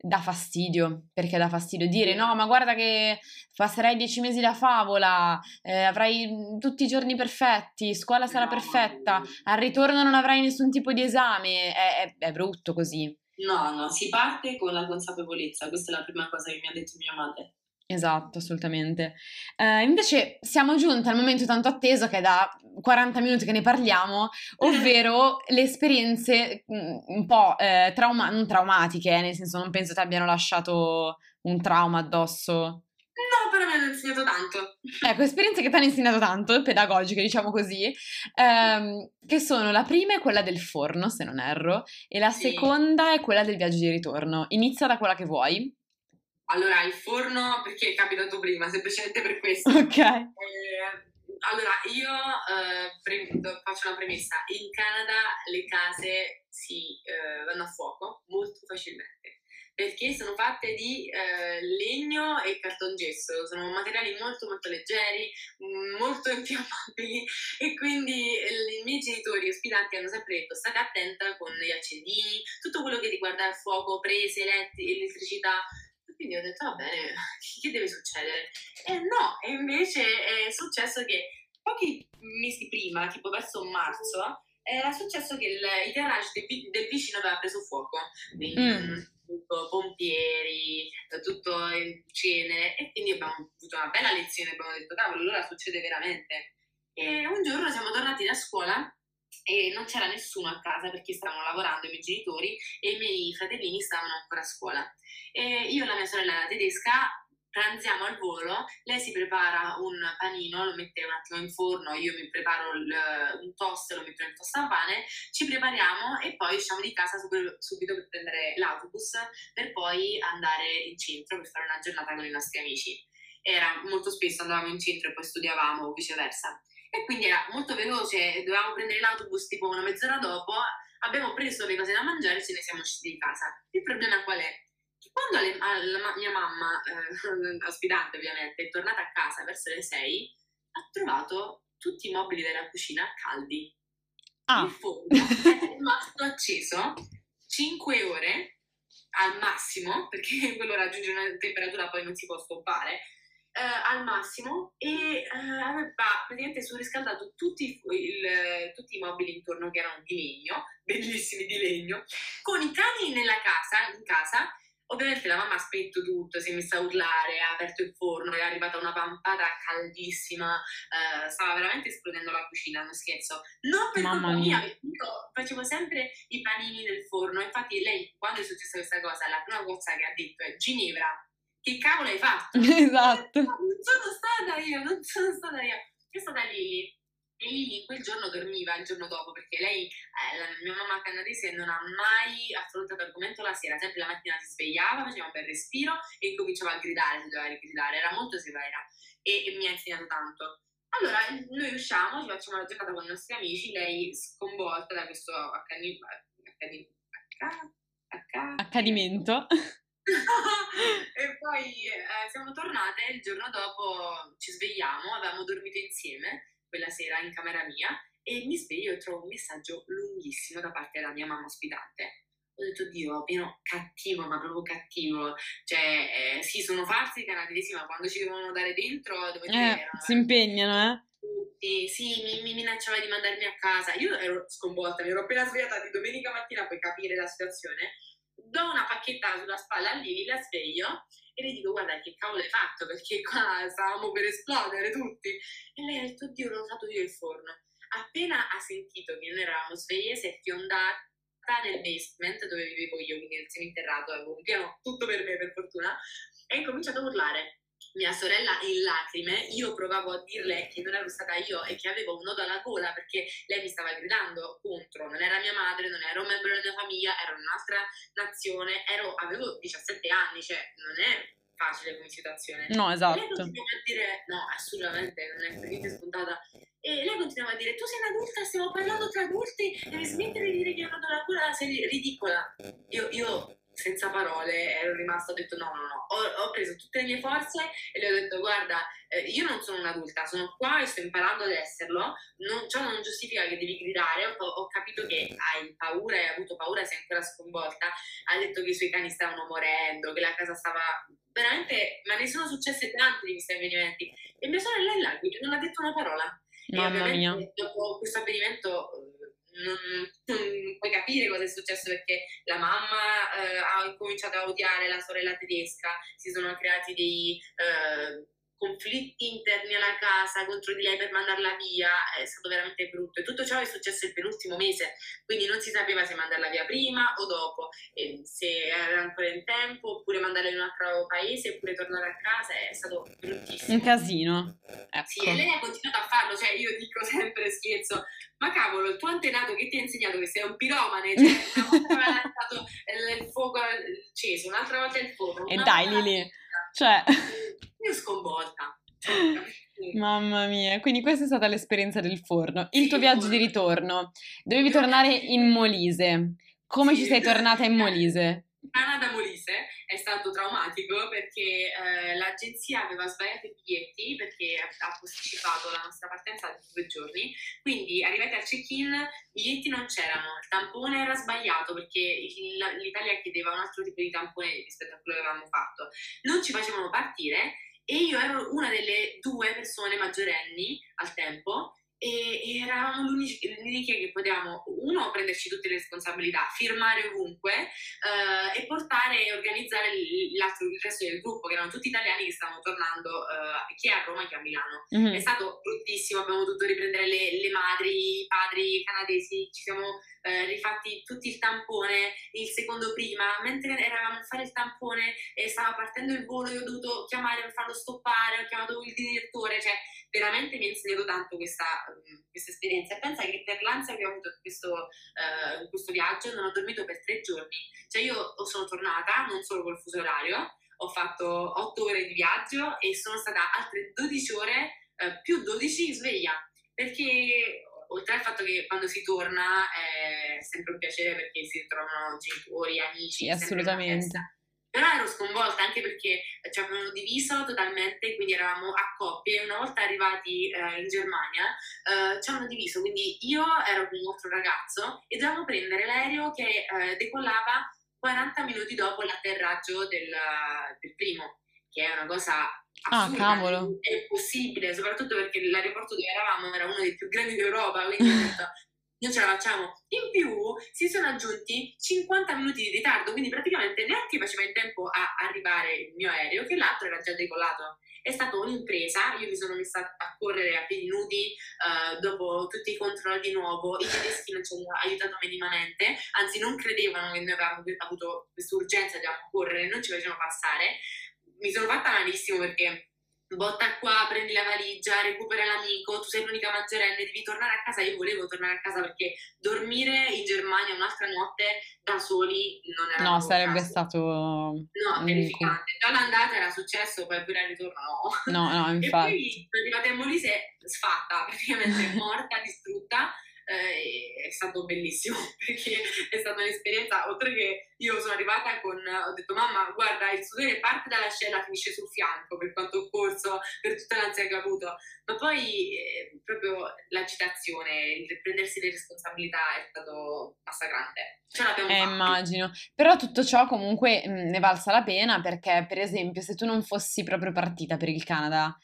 dà fastidio, perché dà fastidio dire no, ma guarda che passerai dieci mesi da favola, eh, avrai tutti i giorni perfetti, scuola sarà No, perfetta, al ritorno non avrai nessun tipo di esame, è, è- è brutto così. No, no, si parte con la consapevolezza, questa è la prima cosa che mi ha detto mia madre. Esatto, assolutamente. Eh, invece siamo giunti al momento tanto atteso che è da 40 minuti che ne parliamo, ovvero le esperienze mm, un po' eh, trauma- non traumatiche, eh, nel senso non penso ti abbiano lasciato un trauma addosso. No, però mi hanno insegnato tanto. Ecco, esperienze che ti hanno insegnato tanto, pedagogiche, diciamo così, ehm, che sono la prima è quella del forno, se non erro, e la Sì. seconda è quella del viaggio di ritorno. Inizia da quella che vuoi. Allora, il forno, perché è capitato prima, semplicemente per questo. Ok. Eh, allora, io eh, faccio una premessa. In Canada le case si eh, vanno a fuoco molto facilmente perché sono fatte di eh, legno e cartongesso, sono materiali molto molto leggeri, mh, molto infiammabili e quindi eh, i miei genitori ospitanti hanno sempre detto state attenta con gli accendini, tutto quello che riguarda il fuoco, prese, letti, elettricità. Quindi ho detto va bene, che deve succedere? E no, e invece è successo che pochi mesi prima, tipo verso marzo, era successo che il, il garage del, del vicino aveva preso fuoco. Quindi Mm. tutto pompieri, tutto in cenere. E quindi abbiamo avuto una bella lezione, abbiamo detto cavolo, allora succede veramente. E un giorno siamo tornati da scuola e non c'era nessuno a casa perché stavano lavorando i miei genitori e i miei fratellini stavano ancora a scuola. E io e la mia sorella tedesca pranziamo al volo, lei si prepara un panino, lo mette un attimo in forno, io mi preparo il- un toast, lo metto nel tostapane, ci prepariamo e poi usciamo di casa subito, subito per prendere l'autobus per poi andare in centro per fare una giornata con i nostri amici. Era molto spesso andavamo in centro e poi studiavamo o viceversa. E quindi era molto veloce, dovevamo prendere l'autobus tipo una mezz'ora dopo, abbiamo preso le cose da mangiare e ce ne siamo usciti di casa. Il problema qual è? Che quando le- alla mia mamma, eh, ospitante ovviamente, è tornata a casa verso le 6, ha trovato tutti i mobili della cucina caldi. Ah, Il forno è rimasto acceso 5 ore al massimo, perché quello raggiunge una temperatura poi non si può stoppare, eh, al massimo e eh, aveva praticamente surriscaldato tutti, il- tutti i mobili intorno che erano di legno, bellissimi di legno, con i cani nella casa, in casa. Ovviamente la mamma ha spento tutto, si è messa a urlare, ha aperto il forno, è arrivata una pampata caldissima, eh, stava veramente esplodendo la cucina, non scherzo. Non per Mamma colpa mia, io facevo sempre i panini nel forno, infatti lei quando è successa questa cosa, la prima cosa che ha detto è Ginevra, che cavolo hai fatto? esatto. non sono stata io, non sono stata io. Io sono stata Lily. E Lily quel giorno dormiva il giorno dopo perché lei, eh, la mia mamma canadese, non ha mai affrontato l'argomento la sera. Sempre la mattina si svegliava, faceva un bel respiro e incominciava a gridare se doveva gridare. Era molto severa e, e mi ha insegnato tanto. Allora, noi usciamo, ci facciamo la giornata con i nostri amici, lei sconvolta da questo accadimento. Accadimento. E poi eh, siamo tornate il giorno dopo ci svegliamo, avevamo dormito insieme quella sera in camera mia e mi sveglio e trovo un messaggio lunghissimo da parte della mia mamma ospitante. Ho detto, Dio, pieno cattivo, ma proprio cattivo. Cioè, eh, sì, sono falsi i canadesi, ma quando ci devono dare dentro, devo dire, Eh, si impegnano, eh. tutti. Sì, mi, mi minacciava di mandarmi a casa. Io ero sconvolta, mi ero appena svegliata di domenica mattina per capire la situazione. Do una pacchetta sulla spalla a Lili, la sveglio e le dico guarda che cavolo hai fatto perché qua stavamo per esplodere tutti. E lei ha detto oddio l'ho usato io il forno. Appena ha sentito che noi eravamo sveglie si è fiondata nel basement dove vivevo io, quindi nel seminterrato, avevo un piano tutto per me per fortuna, e ha incominciato a urlare mia sorella in lacrime, io provavo a dirle che non ero stata io e che avevo un nodo alla gola perché lei mi stava gridando contro, non era mia madre, non ero un membro della mia famiglia, ero un'altra nazione, ero, avevo 17 anni, cioè non è facile come situazione. No, E lei esatto. continuava a dire, no, assolutamente, non è per niente scontata. E lei continuava a dire, tu sei un'adulta, stiamo parlando tra adulti, devi smettere di dire che io non do la cura, sei ridicola. Io, io senza parole ero rimasta, ho detto no, no, no, ho, ho preso tutte le mie forze e le ho detto guarda, eh, io non sono un'adulta, sono qua e sto imparando ad esserlo, non, ciò non giustifica che devi gridare, ho, ho capito che hai paura, hai avuto paura, sei ancora sconvolta, ha detto che i suoi cani stavano morendo, che la casa stava veramente, ma ne sono successe tante di questi avvenimenti e mia sorella è là, quindi non ha detto una parola. E Mamma mia. ovviamente dopo questo avvenimento non, non puoi capire cosa è successo perché la mamma eh, ha incominciato a odiare la sorella tedesca, si sono creati dei, eh, conflitti interni alla casa contro di lei per mandarla via, è stato veramente brutto. E tutto ciò è successo il penultimo mese, quindi non si sapeva se mandarla via prima o dopo, se era ancora in tempo, oppure mandarla in un altro paese, oppure tornare a casa, è stato bruttissimo. Un casino. Ecco. Sì, e lei ha continuato a farlo, cioè io dico sempre scherzo, ma cavolo, il tuo antenato che ti ha insegnato che sei un piromane, cioè una volta aveva lanciato il fuoco acceso, un'altra volta il fuoco. E dai Lili, cioè... Io sconvolta. Mamma mia, quindi questa è stata l'esperienza del forno. Il tuo viaggio di ritorno, dovevi tornare in Molise. Come ci sei tornata in Molise? Canada Molise è stato traumatico perché eh, l'agenzia aveva sbagliato i biglietti perché ha posticipato la nostra partenza di due giorni, quindi arrivati al check-in i biglietti non c'erano, il tampone era sbagliato perché il, l'Italia chiedeva un altro tipo di tampone rispetto a quello che avevamo fatto, non ci facevano partire e io ero una delle due persone maggiorenni al tempo e eravamo l'unica che potevamo, uno, prenderci tutte le responsabilità, firmare ovunque eh, e portare e organizzare il resto del gruppo, che erano tutti italiani che stavano tornando eh, chi a Roma che a Milano. Mm-hmm. È stato bruttissimo, abbiamo dovuto riprendere le, le madri, i padri canadesi, ci siamo eh, rifatti tutti il tampone il secondo prima, mentre eravamo a fare il tampone e stava partendo il volo, io ho dovuto chiamare per farlo stoppare, ho chiamato il direttore, cioè veramente mi ha insegnato tanto questa, questa esperienza. E pensa che per l'ansia che ho avuto questo, in questo viaggio non ho dormito per tre giorni, cioè io sono tornata non solo col fuso orario, ho fatto otto ore di viaggio e sono stata altre 12 ore uh, più 12 sveglia. Perché oltre al fatto che quando si torna è sempre un piacere perché si ritrovano genitori, amici. Sì, assolutamente. Però ero sconvolta anche perché ci avevano diviso totalmente, quindi eravamo a coppie. Una volta arrivati eh, in Germania eh, ci hanno diviso, quindi io ero con un altro ragazzo e dovevamo prendere l'aereo che eh, decollava 40 minuti dopo l'atterraggio del, del primo, che è una cosa Ah, cavolo. è possibile, soprattutto perché l'aeroporto dove eravamo era uno dei più grandi d'Europa, quindi ho detto, non ce la facciamo. In più si sono aggiunti 50 minuti di ritardo, quindi praticamente neanche faceva in tempo a arrivare il mio aereo, che l'altro era già decollato. È stata un'impresa, io mi sono messa a correre a piedi nudi uh, dopo tutti i controlli di nuovo, i tedeschi non ci hanno aiutato minimamente, anzi non credevano che noi avevamo avuto questa urgenza di correre, non ci facevano passare mi sono fatta malissimo perché botta qua, prendi la valigia, recupera l'amico, tu sei l'unica maggiorenne, devi tornare a casa. Io volevo tornare a casa perché dormire in Germania un'altra notte da soli non era No, sarebbe caso. stato No, terrificante. Già l'andata era successo, poi pure al ritorno no. No, no, infatti. E poi sono arrivata Molise sfatta, praticamente morta, distrutta eh, è stato bellissimo perché è stata un'esperienza, oltre che io sono arrivata con, ho detto mamma guarda il sudore parte dalla scena finisce sul fianco per quanto ho corso, per tutta l'ansia che ho avuto, ma poi eh, proprio l'agitazione, il prendersi le responsabilità è stato massacrante. Ce l'abbiamo eh, immagino, però tutto ciò comunque mh, mm, ne valsa la pena perché per esempio se tu non fossi proprio partita per il Canada,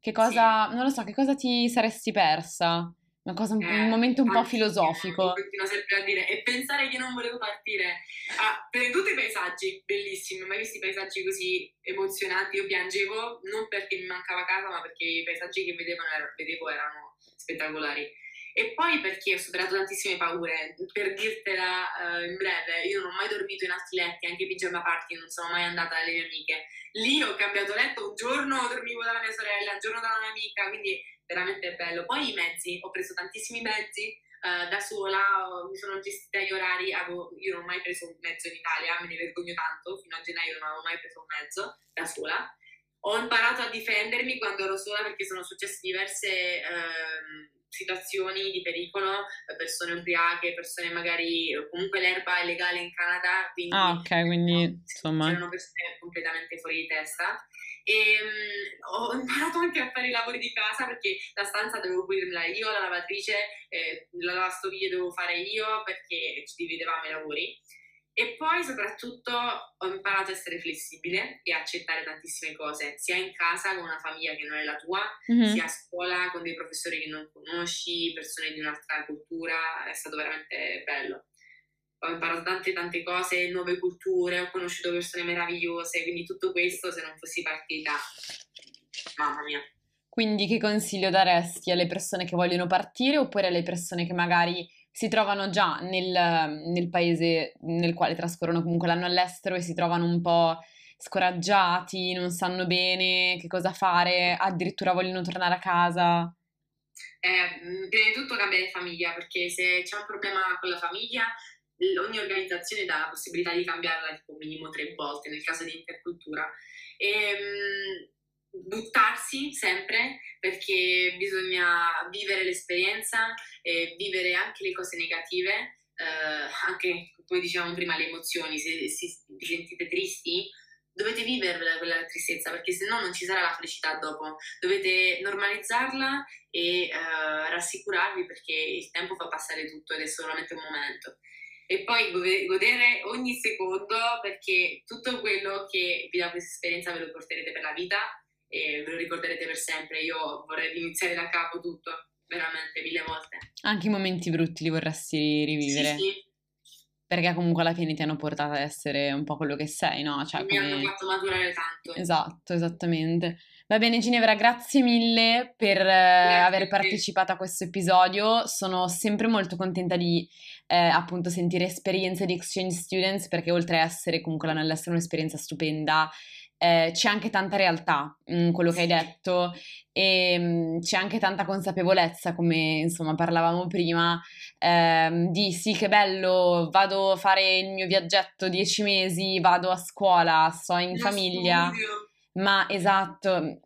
che cosa, sì. non lo so, che cosa ti saresti persa? Una cosa, eh, un momento un po' filosofico. Continuo sempre a dire, e pensare che non volevo partire. Ah, per tutti i paesaggi, bellissimi, mai visti paesaggi così emozionanti. Io piangevo non perché mi mancava casa, ma perché i paesaggi che vedevano, vedevo erano spettacolari. E poi perché ho superato tantissime paure. Per dirtela uh, in breve, io non ho mai dormito in altri letti, anche pigiama party, non sono mai andata dalle mie amiche. Lì ho cambiato letto, un giorno dormivo dalla mia sorella, un giorno dalla mia amica, quindi veramente bello. Poi i mezzi, ho preso tantissimi mezzi uh, da sola, mi sono gestita gli orari, avevo, io non ho mai preso un mezzo in Italia, me ne vergogno tanto, fino a gennaio non avevo mai preso un mezzo da sola. Ho imparato a difendermi quando ero sola perché sono successe diverse uh, situazioni di pericolo, persone ubriache, persone magari comunque l'erba è legale in Canada, quindi, ah, ok, quindi no, insomma c'erano persone completamente fuori di testa e um, ho imparato anche a fare i lavori di casa perché la stanza dovevo pulirla io, la lavatrice, eh, la lavastoviglie dovevo fare io perché ci dividevamo i lavori. E poi soprattutto ho imparato a essere flessibile e accettare tantissime cose, sia in casa con una famiglia che non è la tua, mm-hmm. sia a scuola con dei professori che non conosci, persone di un'altra cultura, è stato veramente bello ho imparato tante tante cose, nuove culture, ho conosciuto persone meravigliose, quindi tutto questo se non fossi partita mamma mia. Quindi che consiglio daresti alle persone che vogliono partire oppure alle persone che magari si trovano già nel, nel paese nel quale trascorrono comunque l'anno all'estero e si trovano un po' scoraggiati, non sanno bene che cosa fare, addirittura vogliono tornare a casa? Eh, prima di tutto cambiare famiglia, perché se c'è un problema con la famiglia, ogni organizzazione dà la possibilità di cambiarla tipo minimo tre volte nel caso di intercultura. E, ehm, buttarsi sempre perché bisogna vivere l'esperienza e vivere anche le cose negative, eh, anche come dicevamo prima le emozioni, se, se vi sentite tristi dovete vivere quella tristezza perché se no non ci sarà la felicità dopo, dovete normalizzarla e uh, rassicurarvi perché il tempo fa passare tutto ed è solamente un momento. E poi godere ogni secondo perché tutto quello che vi dà questa esperienza ve lo porterete per la vita e ve lo ricorderete per sempre. Io vorrei iniziare da capo tutto, veramente mille volte. Anche i momenti brutti li vorresti rivivere? Sì, sì perché comunque alla fine ti hanno portato ad essere un po' quello che sei, no? Cioè, Mi come... hanno fatto maturare tanto. Esatto, esattamente. Va bene Ginevra, grazie mille per eh, grazie aver partecipato a questo episodio. Sono sempre molto contenta di eh, appunto sentire esperienze di exchange students perché oltre a essere comunque l'anno all'estero un'esperienza stupenda, eh, c'è anche tanta realtà in quello che hai detto e mh, mm, c'è anche tanta consapevolezza, come insomma parlavamo prima, ehm, di sì che bello, vado a fare il mio viaggetto dieci mesi, vado a scuola, sto in famiglia, studio. ma esatto,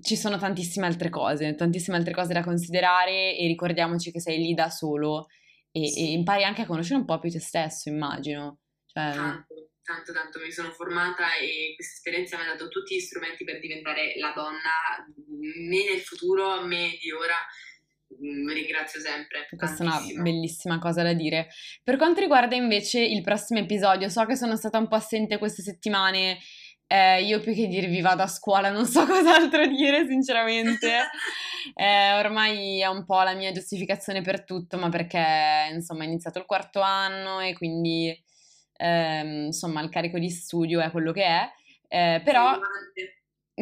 ci sono tantissime altre cose, tantissime altre cose da considerare e ricordiamoci che sei lì da solo e, sì. e impari anche a conoscere un po' più te stesso, immagino. Cioè, tanto tanto tanto mi sono formata e questa esperienza mi ha dato tutti gli strumenti per diventare la donna me nel futuro, me di ora. Mi mm, ringrazio sempre. Questa tantissimo. è una bellissima cosa da dire. Per quanto riguarda invece il prossimo episodio, so che sono stata un po' assente queste settimane. Eh, io più che dirvi vado a scuola, non so cos'altro dire, sinceramente. eh, ormai è un po' la mia giustificazione per tutto, ma perché insomma è iniziato il quarto anno e quindi ehm, insomma il carico di studio è quello che è, eh, però...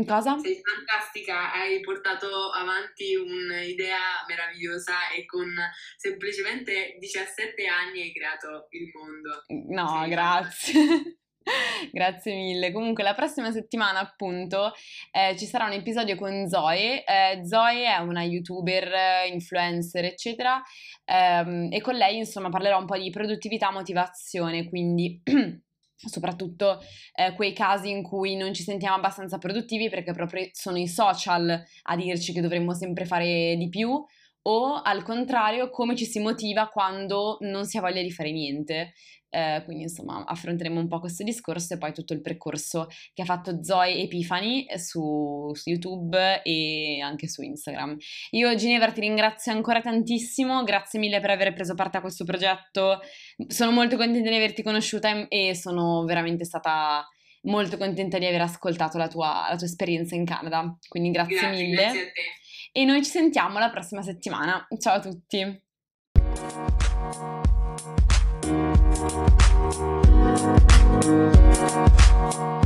Cosa? Sei fantastica, hai portato avanti un'idea meravigliosa e con semplicemente 17 anni hai creato il mondo. No, Sei grazie. Grazie mille. Comunque, la prossima settimana, appunto, eh, ci sarà un episodio con Zoe. Eh, Zoe è una youtuber, influencer, eccetera, ehm, e con lei, insomma, parlerò un po' di produttività, motivazione, quindi. soprattutto eh, quei casi in cui non ci sentiamo abbastanza produttivi perché proprio sono i social a dirci che dovremmo sempre fare di più o al contrario come ci si motiva quando non si ha voglia di fare niente. Eh, quindi insomma affronteremo un po' questo discorso e poi tutto il percorso che ha fatto Zoe Epifani su, su YouTube e anche su Instagram. Io Ginevra ti ringrazio ancora tantissimo, grazie mille per aver preso parte a questo progetto, sono molto contenta di averti conosciuta e sono veramente stata molto contenta di aver ascoltato la tua, la tua esperienza in Canada, quindi grazie, grazie mille. Grazie. E noi ci sentiamo la prossima settimana. Ciao a tutti. Thank you.